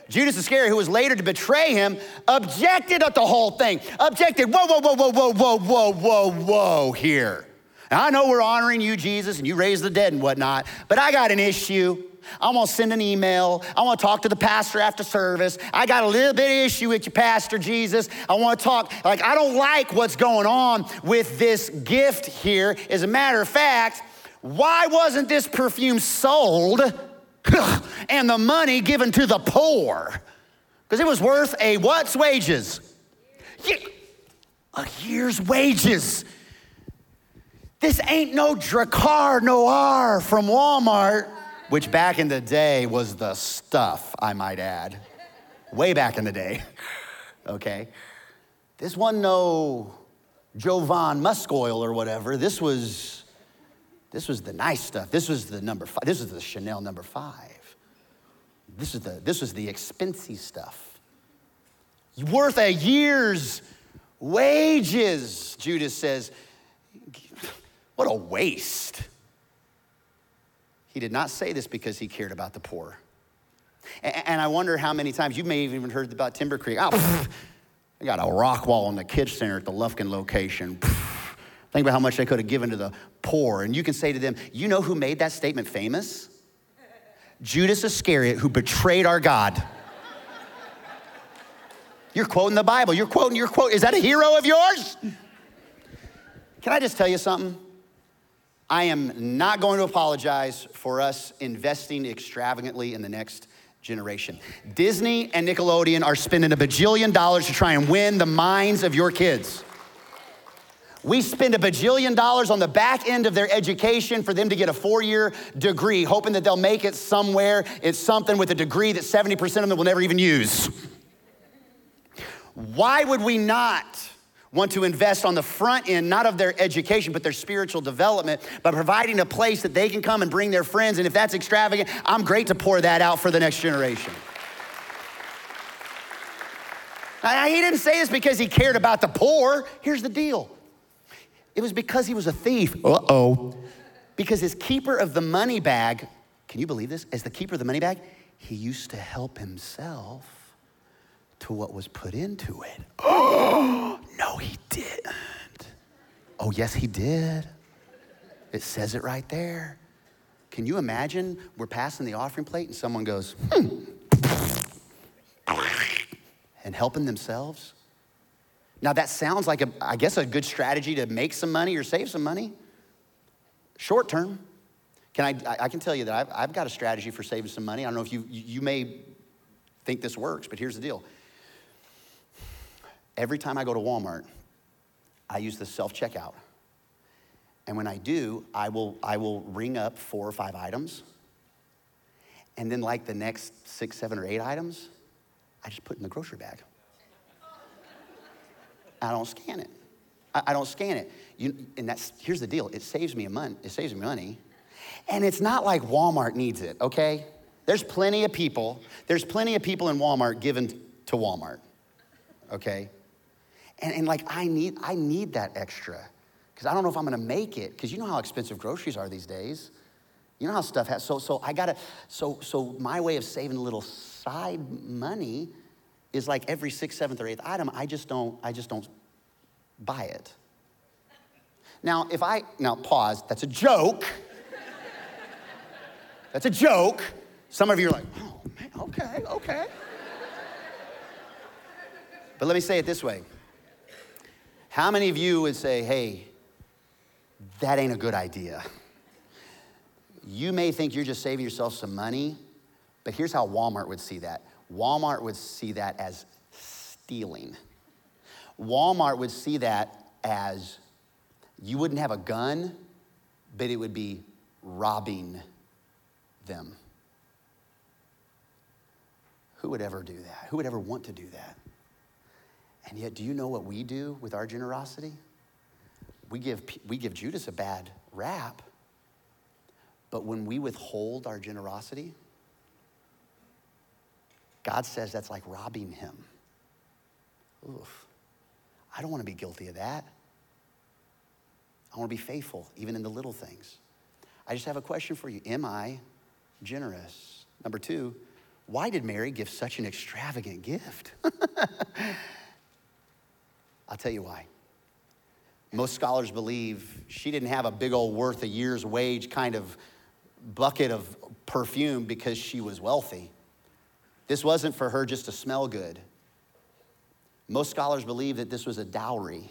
Judas Iscariot, who was later to betray him, objected at the whole thing. Objected, whoa, whoa, whoa, whoa, whoa, whoa, whoa, whoa, whoa, here. Now, I know we're honoring you, Jesus, and you raised the dead and whatnot, but I got an issue. I want to send an email. I want to talk to the pastor after service. I got a little bit of issue with you, Pastor Jesus. I want to talk. Like, I don't like what's going on with this gift here. As a matter of fact, why wasn't this perfume sold and the money given to the poor? Because it was worth a what's wages? A year's wages. This ain't no Drakkar Noir from Walmart which back in the day was the stuff, I might add. Way back in the day, okay? This wasn't no Jovan Musk oil or whatever. This was, this was the nice stuff. This was the number five. This was the Chanel number five. This is the, this was the expensive stuff. Worth a year's wages, Judas says. What a waste. He did not say this because he cared about the poor. And I wonder how many times you may have even heard about Timber Creek. Oh, They got a rock wall in the kids center at the Lufkin location. Think about how much they could have given to the poor. And you can say to them, you know who made that statement famous? Judas Iscariot, who betrayed our God. You're quoting the Bible. You're quoting your quote. Is that a hero of yours? Can I just tell you something? I am not going to apologize for us investing extravagantly in the next generation. Disney and Nickelodeon are spending a bajillion dollars to try and win the minds of your kids. We spend a bajillion dollars on the back end of their education for them to get a four year degree, hoping that they'll make it somewhere. It's something with a degree that 70% of them will never even use. Why would we not want to invest on the front end, not of their education, but their spiritual development, by providing a place that they can come and bring their friends? And if that's extravagant, I'm great to pour that out for the next generation. Now, he didn't say this because he cared about the poor. Here's the deal it was because he was a thief. Uh oh. Because as keeper of the money bag, can you believe this? As the keeper of the money bag, he used to help himself to what was put into it. Oh, no, he didn't. Oh, yes, he did. It says it right there. Can you imagine we're passing the offering plate and someone goes, hmm, and helping themselves? Now, that sounds like, a, I guess, a good strategy to make some money or save some money. Short term. Can I, I can tell you that I've, I've got a strategy for saving some money. I don't know if you, you may think this works, but here's the deal. Every time I go to Walmart, I use the self checkout. And when I do, I will, I will ring up four or five items. And then, like the next six, seven, or eight items, I just put in the grocery bag. I don't scan it. I, I don't scan it. You, and that's here's the deal. It saves me a month. It saves me money, and it's not like Walmart needs it. Okay, there's plenty of people. There's plenty of people in Walmart given to Walmart. Okay, and, and like I need I need that extra because I don't know if I'm going to make it because you know how expensive groceries are these days. You know how stuff has so so I gotta so so my way of saving a little side money is like every sixth, seventh, or eighth item, I just don't, I just don't buy it. Now, if I, now pause, that's a joke. that's a joke. Some of you are like, oh, man, okay, okay. but let me say it this way How many of you would say, hey, that ain't a good idea? You may think you're just saving yourself some money, but here's how Walmart would see that Walmart would see that as stealing. Walmart would see that as you wouldn't have a gun, but it would be robbing them. Who would ever do that? Who would ever want to do that? And yet, do you know what we do with our generosity? We give, we give Judas a bad rap, but when we withhold our generosity, God says that's like robbing him. Oof. I don't want to be guilty of that. I want to be faithful, even in the little things. I just have a question for you Am I generous? Number two, why did Mary give such an extravagant gift? I'll tell you why. Most scholars believe she didn't have a big old worth a year's wage kind of bucket of perfume because she was wealthy. This wasn't for her just to smell good. Most scholars believe that this was a dowry,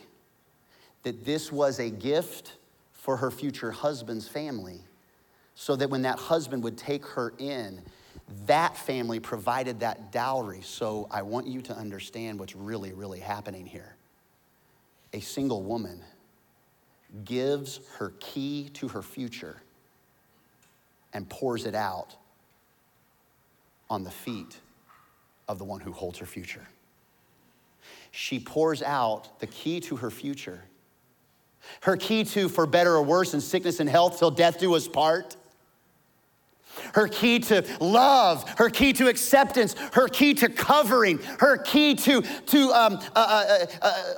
that this was a gift for her future husband's family, so that when that husband would take her in, that family provided that dowry. So I want you to understand what's really, really happening here. A single woman gives her key to her future and pours it out on the feet of the one who holds her future. She pours out the key to her future. Her key to, for better or worse, in sickness and health, till death do us part. Her key to love, her key to acceptance, her key to covering, her key to, to um, a, a,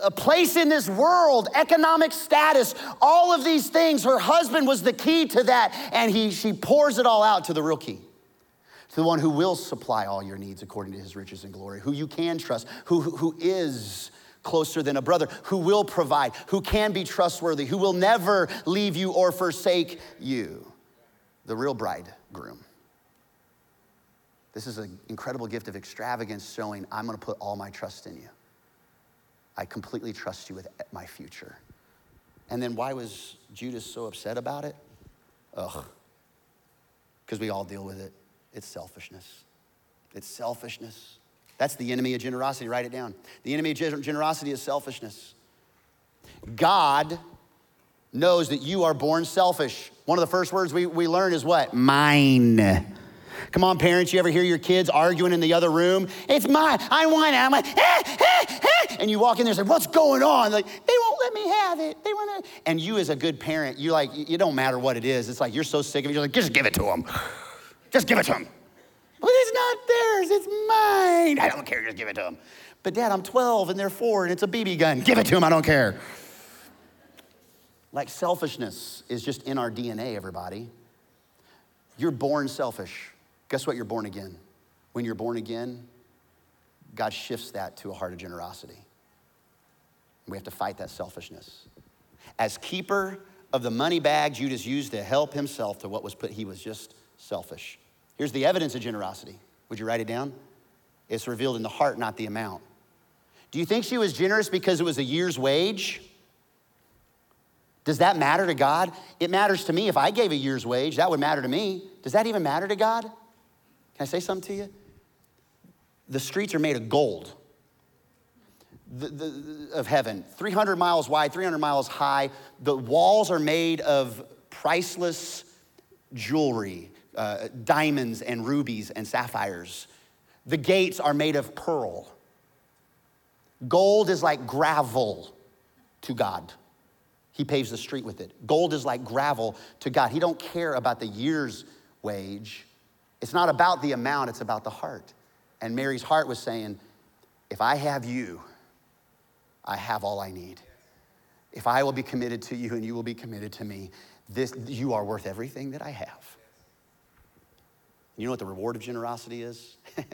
a, place in this world, economic status, all of these things. Her husband was the key to that, and he, she pours it all out to the real key to the one who will supply all your needs according to his riches and glory, who you can trust, who, who is closer than a brother, who will provide, who can be trustworthy, who will never leave you or forsake you. The real bridegroom. This is an incredible gift of extravagance showing I'm gonna put all my trust in you. I completely trust you with my future. And then why was Judas so upset about it? Ugh. Because we all deal with it. It's selfishness. It's selfishness. That's the enemy of generosity. Write it down. The enemy of generosity is selfishness. God knows that you are born selfish. One of the first words we, we learn is what? Mine. Come on, parents, you ever hear your kids arguing in the other room? It's mine. I want it. I'm like, eh, eh, eh. and you walk in there and say, What's going on? Like, they won't let me have it. They want to. And you, as a good parent, you like, you don't matter what it is. It's like you're so sick of it. You're like, just give it to them. Just give it to them. But it's not theirs, it's mine. I don't care, just give it to them. But dad, I'm 12 and they're four and it's a BB gun. Give it to them, I don't care. Like selfishness is just in our DNA, everybody. You're born selfish. Guess what? You're born again. When you're born again, God shifts that to a heart of generosity. We have to fight that selfishness. As keeper of the money bag Judas used to help himself to what was put, he was just selfish. Here's the evidence of generosity. Would you write it down? It's revealed in the heart, not the amount. Do you think she was generous because it was a year's wage? Does that matter to God? It matters to me. If I gave a year's wage, that would matter to me. Does that even matter to God? Can I say something to you? The streets are made of gold the, the, of heaven, 300 miles wide, 300 miles high. The walls are made of priceless jewelry, uh, diamonds and rubies and sapphires. The gates are made of pearl. Gold is like gravel to God. He paves the street with it. Gold is like gravel to God. He don't care about the year's wage. It's not about the amount, it's about the heart. And Mary's heart was saying, if I have you, I have all I need. If I will be committed to you and you will be committed to me, this, you are worth everything that I have. You know what the reward of generosity is?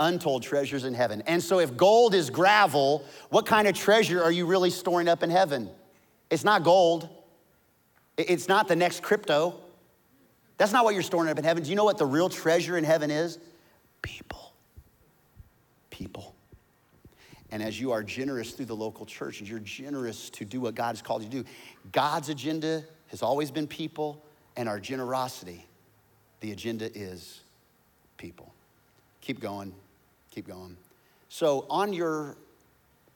Untold treasures in heaven. And so, if gold is gravel, what kind of treasure are you really storing up in heaven? It's not gold, it's not the next crypto. That's not what you're storing up in heaven. Do you know what the real treasure in heaven is? People. People. And as you are generous through the local church, as you're generous to do what God has called you to do, God's agenda has always been people, and our generosity, the agenda is people. Keep going, keep going. So, on your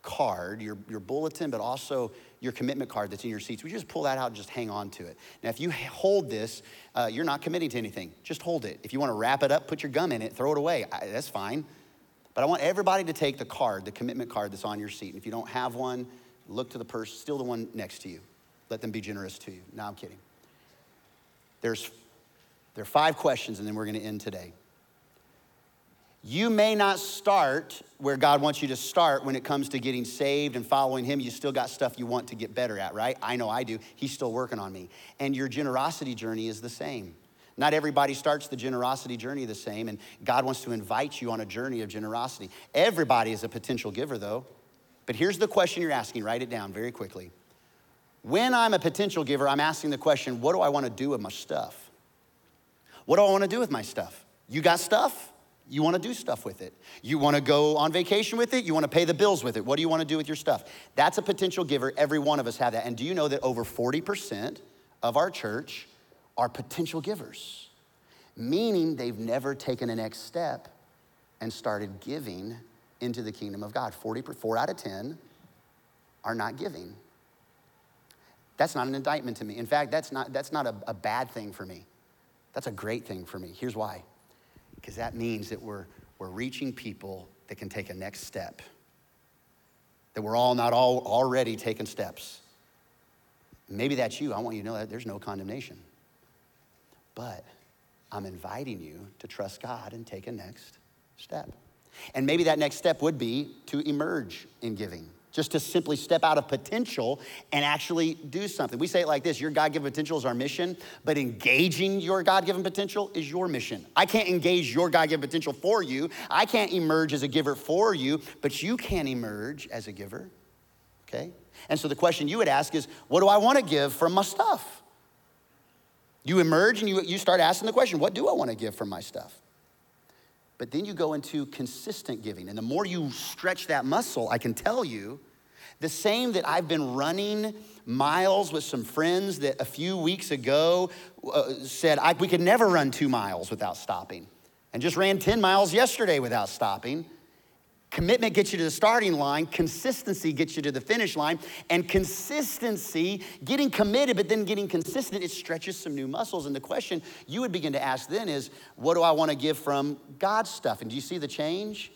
card, your, your bulletin, but also your commitment card that's in your seats, we just pull that out and just hang on to it. Now, if you hold this, uh, you're not committing to anything. Just hold it. If you want to wrap it up, put your gum in it, throw it away. I, that's fine. But I want everybody to take the card, the commitment card that's on your seat. And if you don't have one, look to the person, steal the one next to you. Let them be generous to you. No, I'm kidding. There's there are five questions, and then we're going to end today. You may not start where God wants you to start when it comes to getting saved and following Him. You still got stuff you want to get better at, right? I know I do. He's still working on me. And your generosity journey is the same. Not everybody starts the generosity journey the same, and God wants to invite you on a journey of generosity. Everybody is a potential giver, though. But here's the question you're asking write it down very quickly. When I'm a potential giver, I'm asking the question what do I want to do with my stuff? What do I want to do with my stuff? You got stuff? You want to do stuff with it. You want to go on vacation with it. You want to pay the bills with it. What do you want to do with your stuff? That's a potential giver. Every one of us have that. And do you know that over 40% of our church are potential givers, meaning they've never taken a next step and started giving into the kingdom of God. 44 out of 10 are not giving. That's not an indictment to me. In fact, that's not, that's not a, a bad thing for me. That's a great thing for me. Here's why because that means that we're, we're reaching people that can take a next step, that we're all not all already taking steps. Maybe that's you. I want you to know that there's no condemnation. But I'm inviting you to trust God and take a next step. And maybe that next step would be to emerge in giving. Just to simply step out of potential and actually do something. We say it like this your God given potential is our mission, but engaging your God given potential is your mission. I can't engage your God given potential for you, I can't emerge as a giver for you, but you can emerge as a giver, okay? And so the question you would ask is what do I want to give from my stuff? You emerge and you, you start asking the question what do I want to give from my stuff? But then you go into consistent giving. And the more you stretch that muscle, I can tell you, the same that I've been running miles with some friends that a few weeks ago uh, said we could never run two miles without stopping, and just ran 10 miles yesterday without stopping. Commitment gets you to the starting line, consistency gets you to the finish line, and consistency, getting committed but then getting consistent, it stretches some new muscles. And the question you would begin to ask then is, what do I want to give from God's stuff? And do you see the change?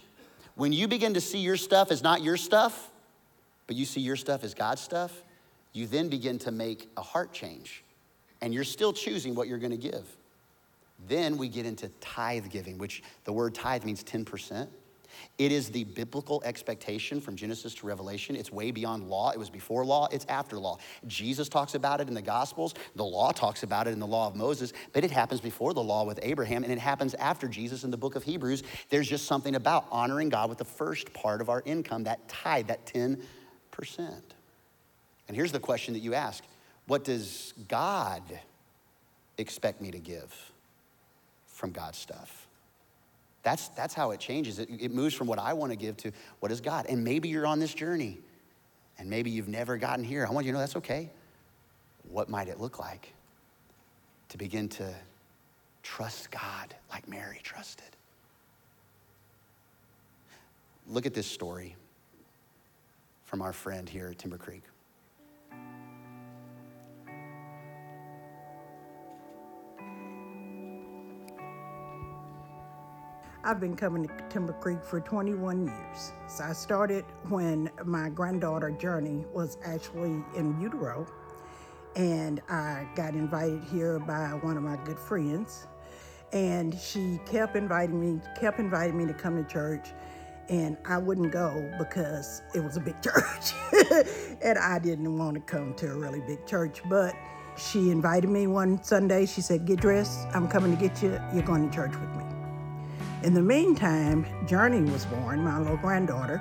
When you begin to see your stuff as not your stuff, but you see your stuff as God's stuff, you then begin to make a heart change. And you're still choosing what you're going to give. Then we get into tithe giving, which the word tithe means 10%. It is the biblical expectation from Genesis to Revelation. It's way beyond law. It was before law, it's after law. Jesus talks about it in the Gospels. The law talks about it in the law of Moses, but it happens before the law with Abraham, and it happens after Jesus in the book of Hebrews. There's just something about honoring God with the first part of our income, that tithe, that 10%. And here's the question that you ask What does God expect me to give from God's stuff? That's, that's how it changes. It, it moves from what I want to give to what is God. And maybe you're on this journey and maybe you've never gotten here. I want you to know that's okay. What might it look like to begin to trust God like Mary trusted? Look at this story from our friend here at Timber Creek. I've been coming to Timber Creek for 21 years. So I started when my granddaughter Journey was actually in utero, and I got invited here by one of my good friends, and she kept inviting me, kept inviting me to come to church, and I wouldn't go because it was a big church, and I didn't want to come to a really big church, but. She invited me one Sunday. She said, Get dressed. I'm coming to get you. You're going to church with me. In the meantime, Journey was born, my little granddaughter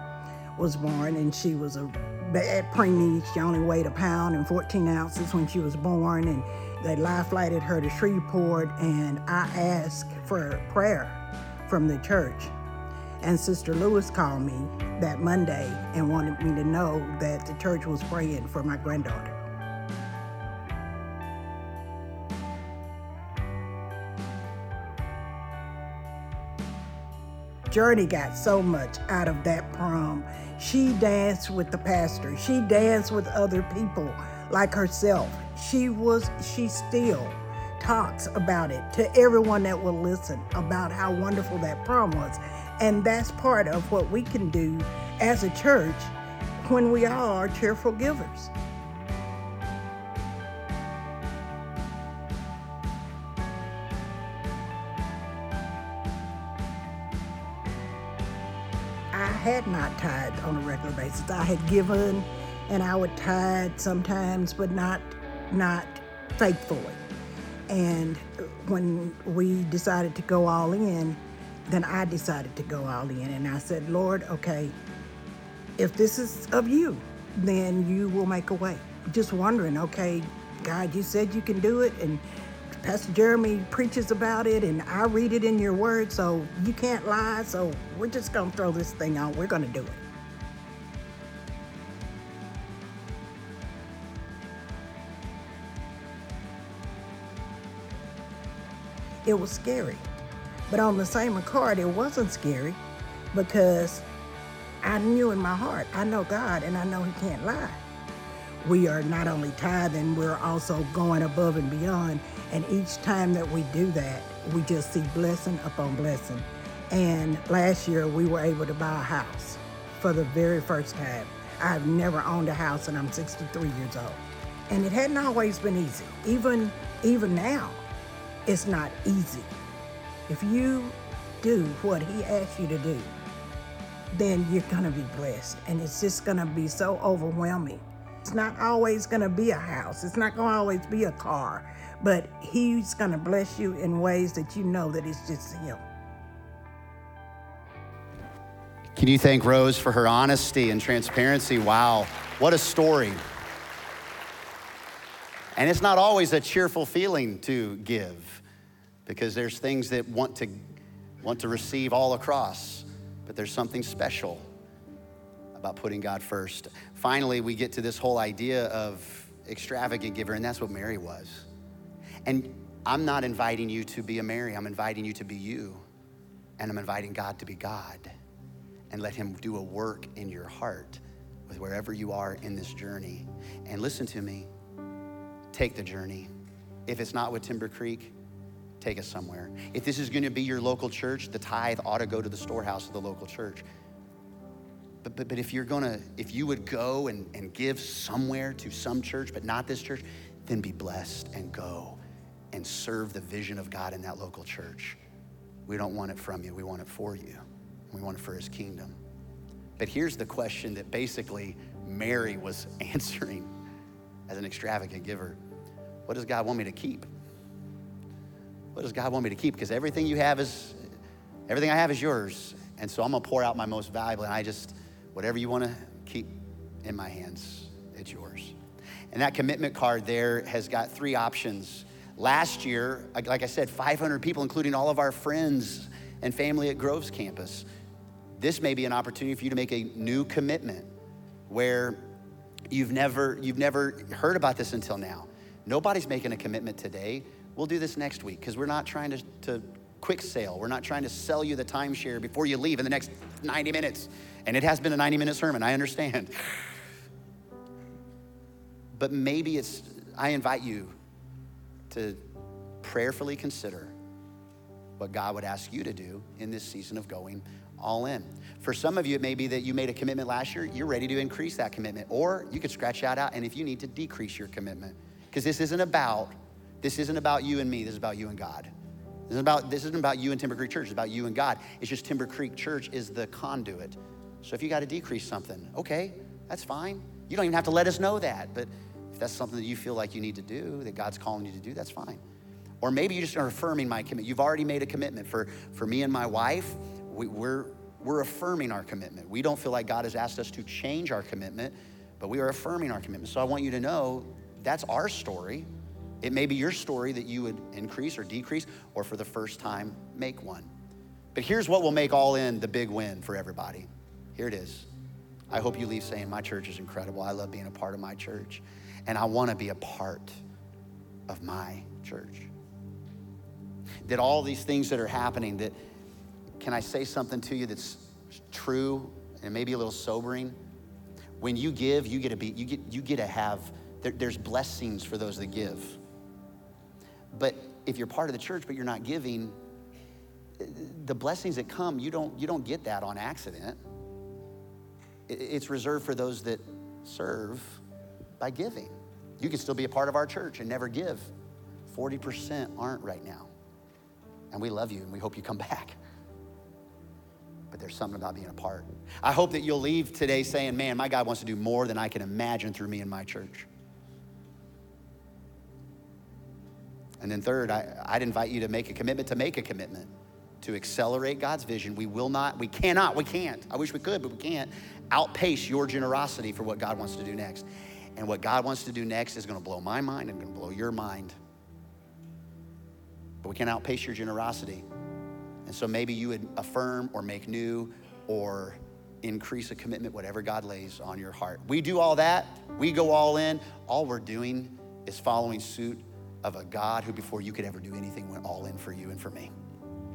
was born, and she was a bad preemie. She only weighed a pound and 14 ounces when she was born, and they life flighted her to Shreveport, and I asked for prayer from the church. And Sister Lewis called me that Monday and wanted me to know that the church was praying for my granddaughter. Journey got so much out of that prom. She danced with the pastor. She danced with other people like herself. She was, she still talks about it to everyone that will listen about how wonderful that prom was. And that's part of what we can do as a church when we are cheerful givers. Had not tithed on a regular basis. I had given and I would tithe sometimes, but not not faithfully. And when we decided to go all in, then I decided to go all in. And I said, Lord, okay, if this is of you, then you will make a way. Just wondering, okay, God, you said you can do it, and Pastor Jeremy preaches about it, and I read it in your word, so you can't lie. So we're just going to throw this thing out. We're going to do it. It was scary. But on the same accord, it wasn't scary because I knew in my heart, I know God and I know He can't lie. We are not only tithing, we're also going above and beyond and each time that we do that, we just see blessing upon blessing. And last year, we were able to buy a house for the very first time. I've never owned a house and I'm 63 years old. And it hadn't always been easy. Even, even now, it's not easy. If you do what he asks you to do, then you're gonna be blessed. And it's just gonna be so overwhelming. It's not always gonna be a house, it's not gonna always be a car, but He's gonna bless you in ways that you know that it's just Him. Can you thank Rose for her honesty and transparency? Wow, what a story. And it's not always a cheerful feeling to give because there's things that want to want to receive all across, but there's something special about putting God first. Finally, we get to this whole idea of extravagant giver, and that's what Mary was. And I'm not inviting you to be a Mary, I'm inviting you to be you. And I'm inviting God to be God and let Him do a work in your heart with wherever you are in this journey. And listen to me, take the journey. If it's not with Timber Creek, take us somewhere. If this is going to be your local church, the tithe ought to go to the storehouse of the local church. But, but, but if you're gonna, if you would go and, and give somewhere to some church, but not this church, then be blessed and go and serve the vision of God in that local church. We don't want it from you, we want it for you. We want it for his kingdom. But here's the question that basically Mary was answering as an extravagant giver What does God want me to keep? What does God want me to keep? Because everything you have is, everything I have is yours. And so I'm gonna pour out my most valuable, and I just, whatever you wanna keep in my hands, it's yours. And that commitment card there has got three options. Last year, like I said, 500 people, including all of our friends and family at Groves campus. This may be an opportunity for you to make a new commitment where you've never, you've never heard about this until now. Nobody's making a commitment today. We'll do this next week because we're not trying to, to quick sale. We're not trying to sell you the timeshare before you leave in the next 90 minutes. And it has been a 90 minute sermon, I understand. But maybe it's, I invite you to prayerfully consider what God would ask you to do in this season of going all in. For some of you, it may be that you made a commitment last year, you're ready to increase that commitment. Or you could scratch that out, and if you need to decrease your commitment. Because this isn't about, this isn't about you and me, this is about you and God. This isn't about, this isn't about you and Timber Creek Church, it's about you and God. It's just Timber Creek Church is the conduit. So if you got to decrease something, okay, that's fine. You don't even have to let us know that, but if that's something that you feel like you need to do, that God's calling you to do, that's fine. Or maybe you just are affirming my commitment. You've already made a commitment for, for me and my wife. We, we're, we're affirming our commitment. We don't feel like God has asked us to change our commitment, but we are affirming our commitment. So I want you to know that's our story. It may be your story that you would increase or decrease, or for the first time, make one. But here's what will make all in the big win for everybody. Here it is. I hope you leave saying, My church is incredible. I love being a part of my church, and I want to be a part of my church. That all these things that are happening, that can I say something to you that's true and maybe a little sobering? When you give, you get to be, you get, you get to have, there, there's blessings for those that give. But if you're part of the church but you're not giving, the blessings that come, you don't, you don't get that on accident. It's reserved for those that serve by giving. You can still be a part of our church and never give. 40% aren't right now. And we love you and we hope you come back. But there's something about being a part. I hope that you'll leave today saying, man, my God wants to do more than I can imagine through me and my church. And then, third, I, would invite you to make a commitment to make a commitment to accelerate God's vision. We will not, we cannot, we can't. I wish we could, but we can't outpace your generosity for what God wants to do next. And what God wants to do next is going to blow my mind and going to blow your mind. But we can't outpace your generosity. And so maybe you would affirm or make new or increase a commitment, whatever God lays on your heart. We do all that, we go all in. All we're doing is following suit of a God who, before you could ever do anything, went all in for you and for me.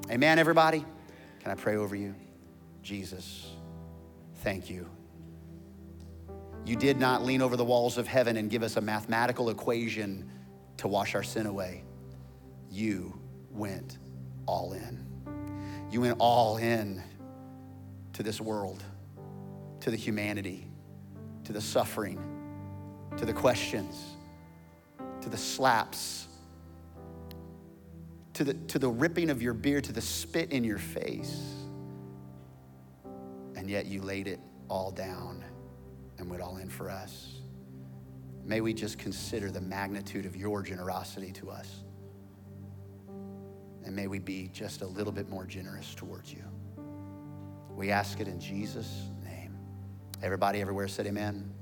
Amen, everybody? Can I pray over you? Jesus, thank you. You did not lean over the walls of heaven and give us a mathematical equation to wash our sin away. You went all in. You went all in to this world, to the humanity, to the suffering, to the questions, to the slaps, to the, to the ripping of your beard, to the spit in your face And yet you laid it all down and went all in for us. May we just consider the magnitude of your generosity to us. And may we be just a little bit more generous towards you. We ask it in Jesus' name. Everybody everywhere said amen.